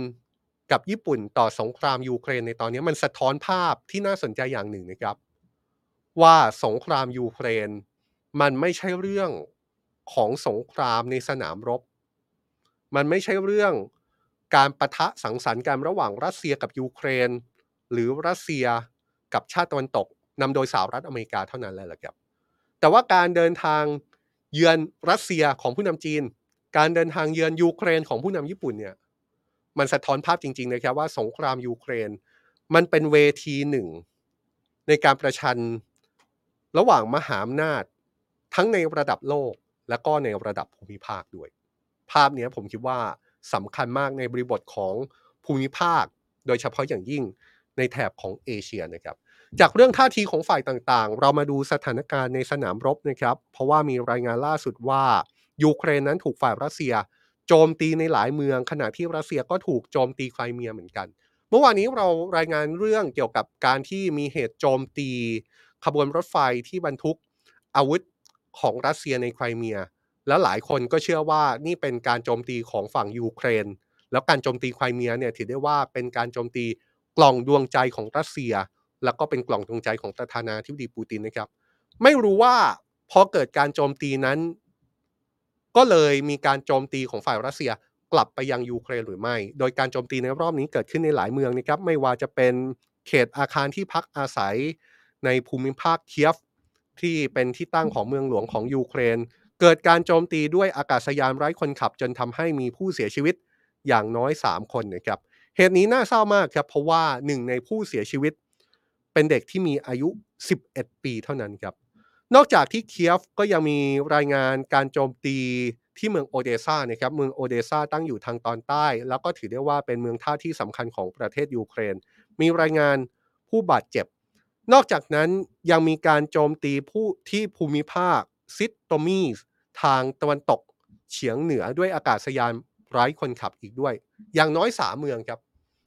กับญี่ปุ่นต่อสงครามยูเครนในตอนนี้มันสะท้อนภาพที่น่าสนใจอย่างหนึ่งนะครับ ว่าสงครามยูเครน มันไม่ใช่เรื่องของสงครามในสนามรบ มันไม่ใช่เรื่อง การประทะสังสรรค์กันระหว่างรัสเซียกับยูเครน หรือรัสเซียกับชาติตะวันตกนำโดยสหรัฐอเมริกาเท่านั้นแหละครับ แต่ว่าการเดินทางเยือนรัสเซียของผู้นำจีน การเดินทางเยือนยูเครนของผู้นำญี่ปุ่นเนี่ยมันสะท้อนภาพจริงๆนะครับว่าสงครามยูเครน มันเป็นเวทีหนึ่ง ในการประชันระหว่างมหาอำนาจ ทั้งในระดับโลกและก็ในระดับภูมิภาคด้วย ภาพนี้ผมคิดว่า สำคัญมากในบริบทของภูมิภาค โดยเฉพาะอย่างยิ่งในแถบของเอเชียนะครับ จากเรื่องท่าทีของฝ่ายต่างๆ เรามาดูสถานการณ์ในสนามรบนะครับ เพราะว่ามีรายงานล่าสุดว่า ยูเครนนั้นถูกฝ่ายรัสเซีย โจมตีในหลายเมือง ขณะที่รัสเซียก็ถูกโจมตีไครเมียเหมือนกัน เมื่อวานนี้เรารายงานเรื่องเกี่ยวกับการที่มีเหตุโจมตี ขบวนรถไฟที่บรรทุกอาวุธของรัสเซียในไครเมีย และหลายคนก็เชื่อว่านี่เป็นการโจมตีของฝั่งยูเครน แล้วการโจมตีไครเมียเนี่ยถือได้ว่าเป็นการโจมตีกล่องดวงใจของรัสเซีย แล้วก็เป็นกล่องดวงใจของประธานาธิบดีปูตินนะครับ ไม่รู้ว่าพอเกิดการโจมตีนั้น ก็เลยมีการโจมตีของฝ่ายรัสเซียกลับไปยังยูเครนหรือไม่ โดยการโจมตีในรอบนี้เกิดขึ้นในหลายเมืองนะครับ ไม่ว่าจะเป็นเขตอาคารที่พักอาศัยในภูมิภาคเคียฟที่เป็นที่ตั้งของเมืองหลวงของยูเครน เกิดการโจมตีด้วยอากาศยานไร้คนขับ จนทำให้มีผู้เสียชีวิตอย่างน้อย 3 คนนะครับเหตุนี้น่าเศร้ามากครับเพราะว่าหนึ่งในผู้เสียชีวิต เป็นเด็กที่มีอายุ 11 ปีเท่านั้นครับนอกจากที่เคียฟก็ยังมีรายงานการโจมตีที่เมืองโอเดซานะครับเมืองโอเดซาตั้งอยู่ทางตอนใต้ แล้วก็ถือได้ว่าเป็นเมืองท่าที่สำคัญของประเทศยูเครน มีรายงานผู้บาดเจ็บ นอกจากนั้นยังมีการโจมตีผู้ที่ภูมิภาคซิตโตมีส ทางตะวันตกเฉียงเหนือด้วยอากาศยานไร้คนขับอีกด้วย อย่างน้อยสามเมืองครับ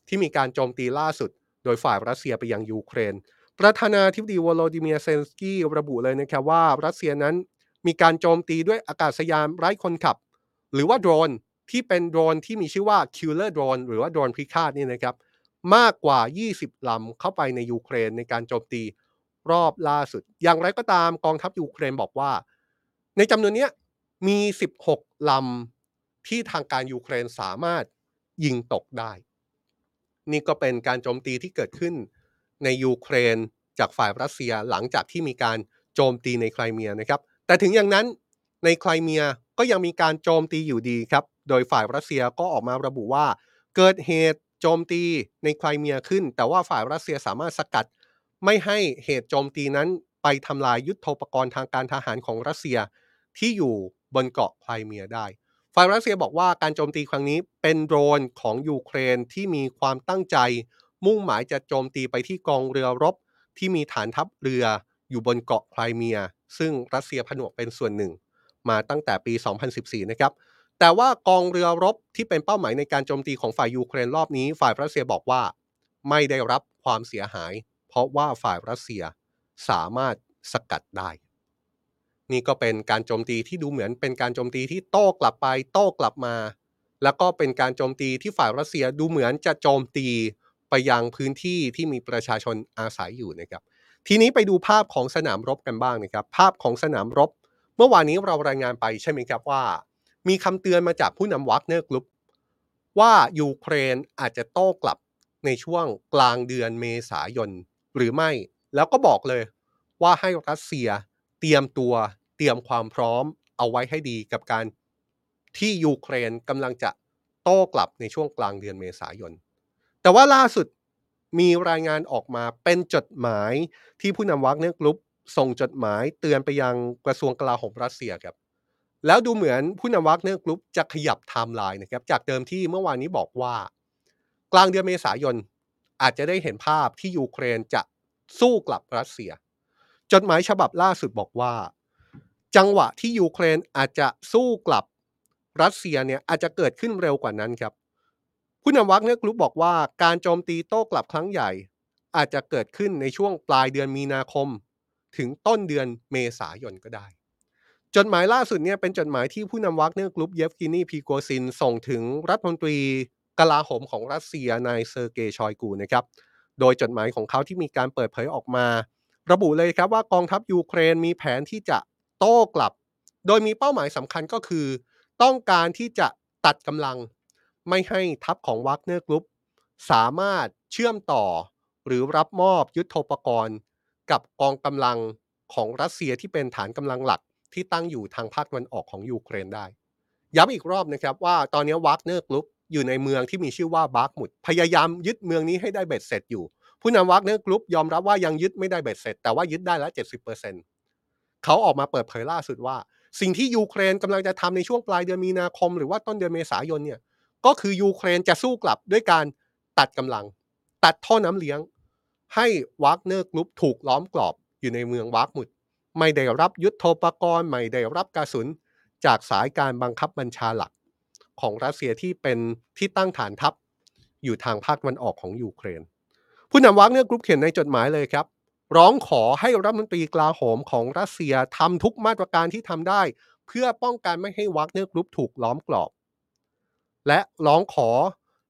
ที่มีการโจมตีล่าสุด โดยฝ่ายรัสเซียไปยังยูเครน ประธานาธิบดีวโลดิเมียร์เซเลนสกี้ระบุเลยนะครับว่ารัสเซียนั้นมีการโจมตีด้วยอากาศยานไร้คนขับ หรือว่าโดรนที่เป็นโดรนที่มีชื่อว่า Killer Drone หรือว่าโดรนพิฆาตนี่นะครับ มากกว่า 20 ลำเข้าไปในยูเครนในการโจมตีรอบล่าสุด อย่างไรก็ตามกองทัพยูเครนบอกว่า ในจำนวนนี้มี 16 ลำที่ทางการยูเครนสามารถยิงตกได้ นี่ก็เป็นการโจมตีที่เกิดขึ้นในยูเครนจากฝ่ายรัสเซียหลังจากที่มีการโจมตีในไครเมียนะครับ แต่ถึงอย่างนั้นในไครเมียก็ยังมีการโจมตีอยู่ดีครับ โดยฝ่ายรัสเซียก็ออกมาระบุว่า เกิดเหตุโจมตีในไครเมียขึ้น แต่ว่าฝ่ายรัสเซียสามารถสกัด ไม่ให้เหตุโจมตีนั้นไปทำลายยุทโธปกรณ์ทางการทหารของรัสเซีย ที่อยู่บนเกาะไครเมียได้ฝ่ายรัสเซียบอกว่าการโจมตีครั้งนี้เป็นโดรนของยูเครนที่มีความตั้งใจ มุ่งหมายจะโจมตีไปที่กองเรือรบ ที่มีฐานทัพเรืออยู่บนเกาะไครเมีย ซึ่งรัสเซียผนวกเป็นส่วนหนึ่ง มาตั้งแต่ปี 2014 นะครับแต่ว่ากองเรือรบที่เป็นเป้าหมายในการโจมตีของฝ่ายยูเครนรอบนี้ ฝ่ายรัสเซียบอกว่า ไม่ได้รับความเสียหาย เพราะว่าฝ่ายรัสเซียสามารถสกัดได้ นี่ก็เป็นการโจมตีที่ดูเหมือนเป็นการโจมตีที่โต้กลับไปโต้กลับมา แล้วก็เป็นการโจมตีที่ฝ่ายรัสเซียดูเหมือนจะโจมตีไปยังพื้นที่ที่มีประชาชนอาศัยอยู่นะครับ ทีนี้ไปดูภาพของสนามรบกันบ้างนะครับ ภาพของสนามรบ เมื่อวานนี้เรารายงานไปใช่ไหมครับว่า มีคำเตือนมาจากผู้นำวักเนอร์กรุ๊ปว่ายูเครนอาจจะโต้กลับในช่วงกลางเดือนเมษายนหรือไม่ แล้วก็บอกเลยว่าให้รัสเซียเตรียมตัว เตรียมความพร้อมเอาไว้ให้ดีกับการที่ยูเครนกำลังจะโต้กลับในช่วงกลางเดือนเมษายน แต่ว่าล่าสุดมีรายงานออกมาเป็นจดหมายที่ผู้นำวักเนอร์กรุ๊ปส่งจดหมายเตือนไปยังกระทรวงกลาโหมรัสเซียครับ แล้วดูเหมือนผู้นำวักเนอร์กรุ๊ปจะขยับไทม์ไลน์นะครับ จากเดิมที่เมื่อวานนี้บอกว่า กลางเดือนเมษายนอาจจะได้เห็นภาพที่ยูเครนจะสู้กลับรัสเซีย จดหมายฉบับล่าสุดบอกว่า จังหวะที่ยูเครนอาจจะสู้กลับรัสเซียเนี่ยอาจจะเกิดขึ้นเร็วกว่านั้นครับ ผู้นำวักเนอร์กรุ๊ปบอกว่าการโจมตีโต้กลับครั้งใหญ่ อาจจะเกิดขึ้นในช่วงปลายเดือนมีนาคม ถึงต้นเดือนเมษายนก็ได้ จดหมายล่าสุดเนี่ยเป็นจดหมายที่ผู้นำวักเนอร์กรุ๊ปเยฟเกนีพริโกซินส่งถึงรัฐมนตรีกลาโหมของรัสเซียนายเซอร์เกย์ชอยกูนะครับ โดยจดหมายของเขาที่มีการเปิดเผยออกมา ระบุเลยครับว่ากองทัพยูเครนมีแผนที่จะ โต้กลับ โดยมีเป้าหมายสำคัญก็คือ ต้องการที่จะตัดกำลัง ไม่ให้ทัพของวักเนอร์กรุ๊ปสามารถเชื่อมต่อ หรือรับมอบยุทโธปกรณ์ กับกองกำลังของรัสเซียที่เป็นฐานกำลังหลักที่ตั้งอยู่ทางภาคตะวันออกของยูเครนได้ ย้ำอีกรอบนะครับว่าตอนนี้วากเนอร์กรุ๊ปอยู่ในเมืองที่มีชื่อว่าบาร์กมุดพยายามยึดเมืองนี้ให้ได้เบ็ดเสร็จอยู่ ผู้นำวากเนอร์กรุ๊ปยอมรับว่ายังยึดไม่ได้เบ็ดเสร็จ แต่ว่ายึดได้แล้ว70%เขาออกมาเปิดเผยล่าสุดว่า สิ่งที่ยูเครนกำลังจะทำในช่วงปลายเดือนมีนาคม หรือว่าต้นเดือนเมษายนเนี่ยก็คือยูเครนจะสู้กลับด้วยการตัดกำลัง ตัดท่อน้ำเลี้ยง ให้วากเนอร์กรุ๊ปถูกล้อมกรอบอยู่ในเมืองบัคมุต ไม่ได้รับยุทโธปกรณ์ไม่ได้รับกระสุน จากสายการบังคับบัญชาหลัก ของรัสเซียที่เป็นที่ตั้งฐานทัพ อยู่ทางภาคตะวันออกของยูเครน ผู้นำวากเนอร์กรุ๊ปเขียนในจดหมายเลยครับ ร้องขอให้รัฐมนตรีกลาโหมของรัสเซียทำทุกมาตรการที่ทำได้ เพื่อป้องกันไม่ให้วากเนอร์กรุ๊ปถูกล้อมกรอบ และร้องขอ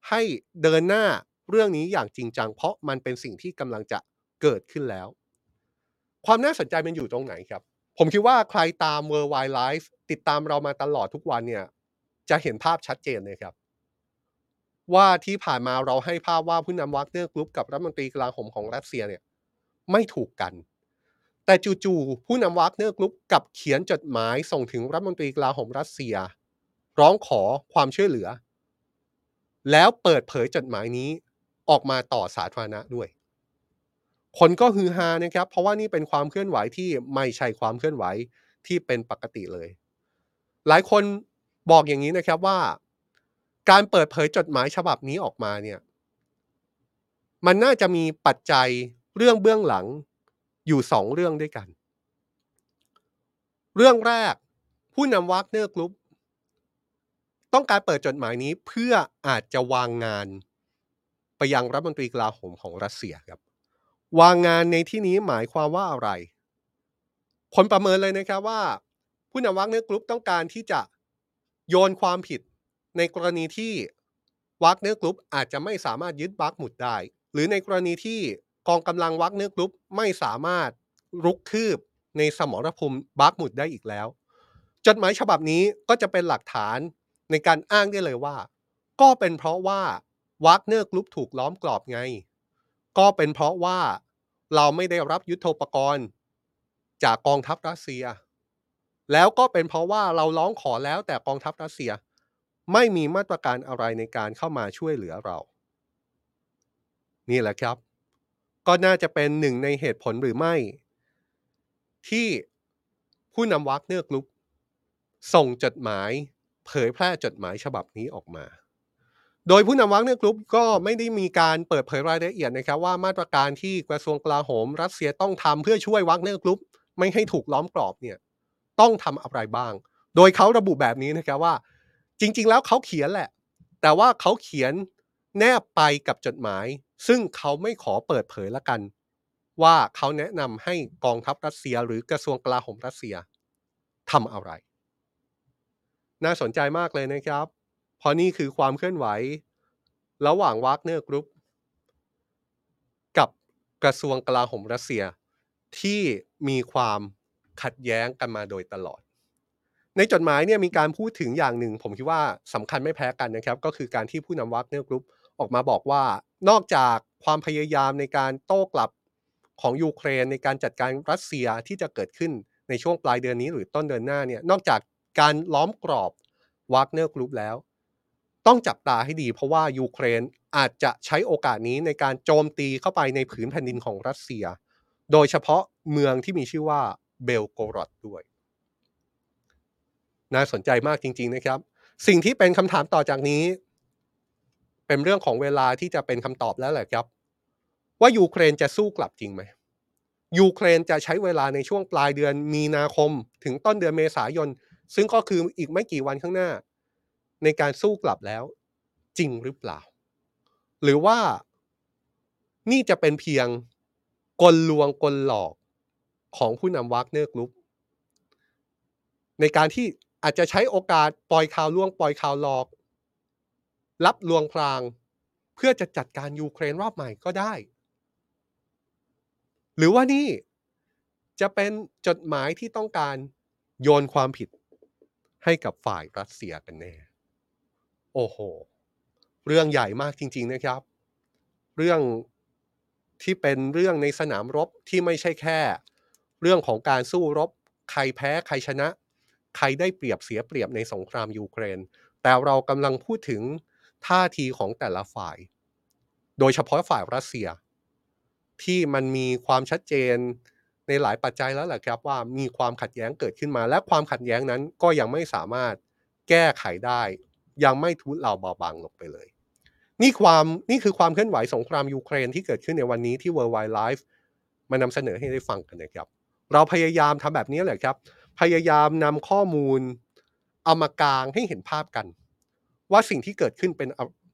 ให้เดินหน้าเรื่องนี้อย่างจริงจัง เพราะมันเป็นสิ่งที่กำลังจะเกิดขึ้นแล้ว ความน่าสนใจมันอยู่ตรงไหนครับ ผมคิดว่าใครตาม World Why Live ติดตามเรามาตลอดทุกวันเนี่ย จะเห็นภาพชัดเจนเลยครับ ว่าที่ผ่านมาเราให้ภาพว่าผู้นำวากเนอร์กรุ๊ปกับรัฐมนตรีกลาโหมของรัสเซียเนี่ย ไม่ถูกกัน แต่จู่ๆผู้นำวากเนอร์กรุ๊ปกลับเขียนจดหมายส่งถึงรัฐมนตรีกลาโหมรัสเซีย ร้องขอความช่วยเหลือ แล้วเปิดเผยจดหมายนี้ออกมาต่อสาธารณะด้วย คนก็ฮือฮานะครับ เพราะว่านี่เป็นความเคลื่อนไหวที่ไม่ใช่ความเคลื่อนไหวที่เป็นปกติเลย หลายคนบอกอย่างนี้นะครับว่า การเปิดเผยจดหมายฉบับนี้ออกมาเนี่ย มันน่าจะมีปัจจัย เรื่องเบื้องหลังอยู่สองเรื่องด้วยกัน เรื่องแรกผู้นำวากเนอร์กรุ๊ปต้องการเปิดจดหมายนี้เพื่ออาจจะวางงานไปยังรัฐมนตรีกลาโหมของรัสเซียครับ วางงานในที่นี้หมายความว่าอะไร คนประเมินเลยนะครับว่า ผู้นำวากเนอร์กรุ๊ปต้องการที่จะโยนความผิดในกรณีที่วากเนอร์กรุ๊ปอาจจะไม่สามารถยึดบัคมุตได้ หรือในกรณีที่ กองกำลังวากเนอร์กรุ๊ปไม่สามารถรุกคืบในสมรภูมิบัคมุตได้อีกแล้ว จดหมายฉบับนี้ก็จะเป็นหลักฐานในการอ้างได้เลยว่า ก็เป็นเพราะว่าวากเนอร์กรุ๊ปถูกล้อมกรอบไง ก็เป็นเพราะว่าเราไม่ได้รับยุทโธปกรณ์ จากกองทัพรัสเซีย แล้วก็เป็นเพราะว่าเราร้องขอแล้วแต่กองทัพรัสเซีย ไม่มีมาตรการอะไรในการเข้ามาช่วยเหลือเรา นี่แหละครับ ก็น่าจะเป็นหนึ่งในเหตุผลหรือไม่ ที่ผู้นำวากเนอร์กรุ๊ปส่งจดหมายเผยแพร่จดหมายฉบับนี้ออกมา โดยผู้นำวากเนอร์กรุ๊ปก็ไม่ได้มีการเปิดเผยรายละเอียดนะครับว่ามาตรการที่กระทรวงกลาโหม รัสเซียต้องทำเพื่อช่วยวากเนอร์กรุ๊ปไม่ให้ถูกล้อมกรอบเนี่ยต้องทำอะไรบ้าง โดยเขาระบุแบบนี้นะครับว่า จริง ๆ แล้วเขาเขียนแหละ แต่ว่าเขาเขียน แนบไปกับจดหมาย ซึ่งเขาไม่ขอเปิดเผยละกัน ว่าเขาแนะนำให้กองทัพรัสเซีย หรือกระทรวงกลาโหมรัสเซียทำอะไร น่าสนใจมากเลยนะครับ เพราะนี่คือความเคลื่อนไหว ระหว่างวากเนอร์กรุ๊ปกับกระทรวงกลาโหมรัสเซีย ที่มีความขัดแย้งกันมาโดยตลอด ในจดหมายเนี่ยมีการพูดถึงอย่างหนึ่ง ผมคิดว่าสำคัญไม่แพ้กันนะครับ ก็คือการที่ผู้นำวากเนอร์กรุ๊ป ออกมาบอกว่านอกจากความพยายามในการโต้กลับของยูเครนในการจัดการรัสเซียที่จะเกิดขึ้นในช่วงปลายเดือนนี้หรือต้นเดือนหน้าเนี่ยนอกจากการล้อมกรอบวากเนอร์กรุ๊ปแล้ว ต้องจับตาให้ดีเพราะว่ายูเครนอาจจะใช้โอกาสนี้ในการโจมตีเข้าไปในผืนแผ่นดินของรัสเซีย โดยเฉพาะเมืองที่มีชื่อว่าเบลโกรอดด้วย น่าสนใจมากจริง ๆนะครับ สิ่งที่เป็นคำถามต่อจากนี้ เป็นเรื่องของเวลาที่จะเป็นคำตอบแล้วแหละครับ ว่ายูเครนจะสู้กลับจริงไหมยูเครนจะใช้เวลาในช่วงปลายเดือนมีนาคม ถึงต้นเดือนเมษายน ซึ่งก็คืออีกไม่กี่วันข้างหน้า ในการสู้กลับแล้ว จริงหรือเปล่า หรือว่านี่จะเป็นเพียงกลลวงกลหลอกของผู้นำวากเนอร์กรุ๊ปในการที่อาจจะใช้โอกาสปล่อยข่าวลวงปล่อยข่าวหลอก รับลวงพรางเพื่อจะจัดการยูเครนรอบใหม่ก็ได้ หรือว่านี่จะเป็นจดหมายที่ต้องการโยนความผิดให้กับฝ่ายรัสเซียกันแน่ โอ้โห เรื่องใหญ่มากจริง ๆนะครับ เรื่องที่เป็นเรื่องในสนามรบที่ไม่ใช่แค่ เรื่องของการสู้รบ ใครแพ้ใครชนะ ใครได้เปรียบเสียเปรียบในสงครามยูเครน แต่เรากำลังพูดถึง ท่าทีของแต่ละฝ่าย โดยเฉพาะฝ่ายรัสเซีย ที่มันมีความชัดเจนในหลายปัจจัยแล้วแหละครับว่ามีความขัดแย้งเกิดขึ้นมา และความขัดแย้งนั้นก็ยังไม่สามารถแก้ไขได้ ยังไม่ทุเลาเบาบางลงไปเลย นี่ความนี่คือความเคลื่อนไหวสงครามยูเครนที่เกิดขึ้นในวันนี้ที่ World Wide Life มานำเสนอให้ได้ฟังกันนะครับ เราพยายามทำแบบนี้แหละครับ พยายามนำข้อมูลเอามากลางให้เห็นภาพกัน ว่าสิ่งที่เกิดขึ้นเป็น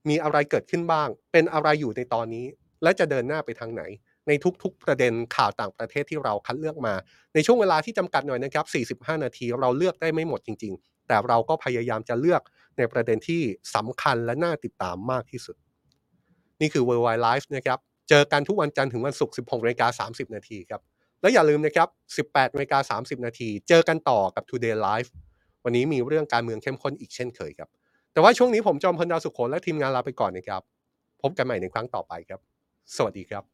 มีอะไรเกิดขึ้นบ้าง เป็นอะไรอยู่ในตอนนี้ และจะเดินหน้าไปทางไหน ในทุกๆประเด็นข่าวต่างประเทศที่เราคัดเลือกมา ในช่วงเวลาที่จำกัดหน่อยนะครับ 45 นาทีเราเลือกได้ไม่หมดจริง ๆ แต่เราก็พยายามจะเลือกในประเด็นที่สำคัญและน่าติดตามมากที่สุด นี่คือ World Wide Life นะครับเจอกันทุกวันจันทร์ถึงวันศุกร์ 16นาฬิกา30 นาทีครับ แล้วอย่าลืมนะครับ 18นาฬิกา30 นาที เจอกันต่อกับ Today Live วันนี้มีเรื่องการเมืองเข้มข้นอีกเช่นเคยครับ แต่ว่าช่วงนี้ผมจอมพลดาวสุขโขและทีมงานลาไปก่อนนะครับ พบกันใหม่ในครั้งต่อไปครับ สวัสดีครับ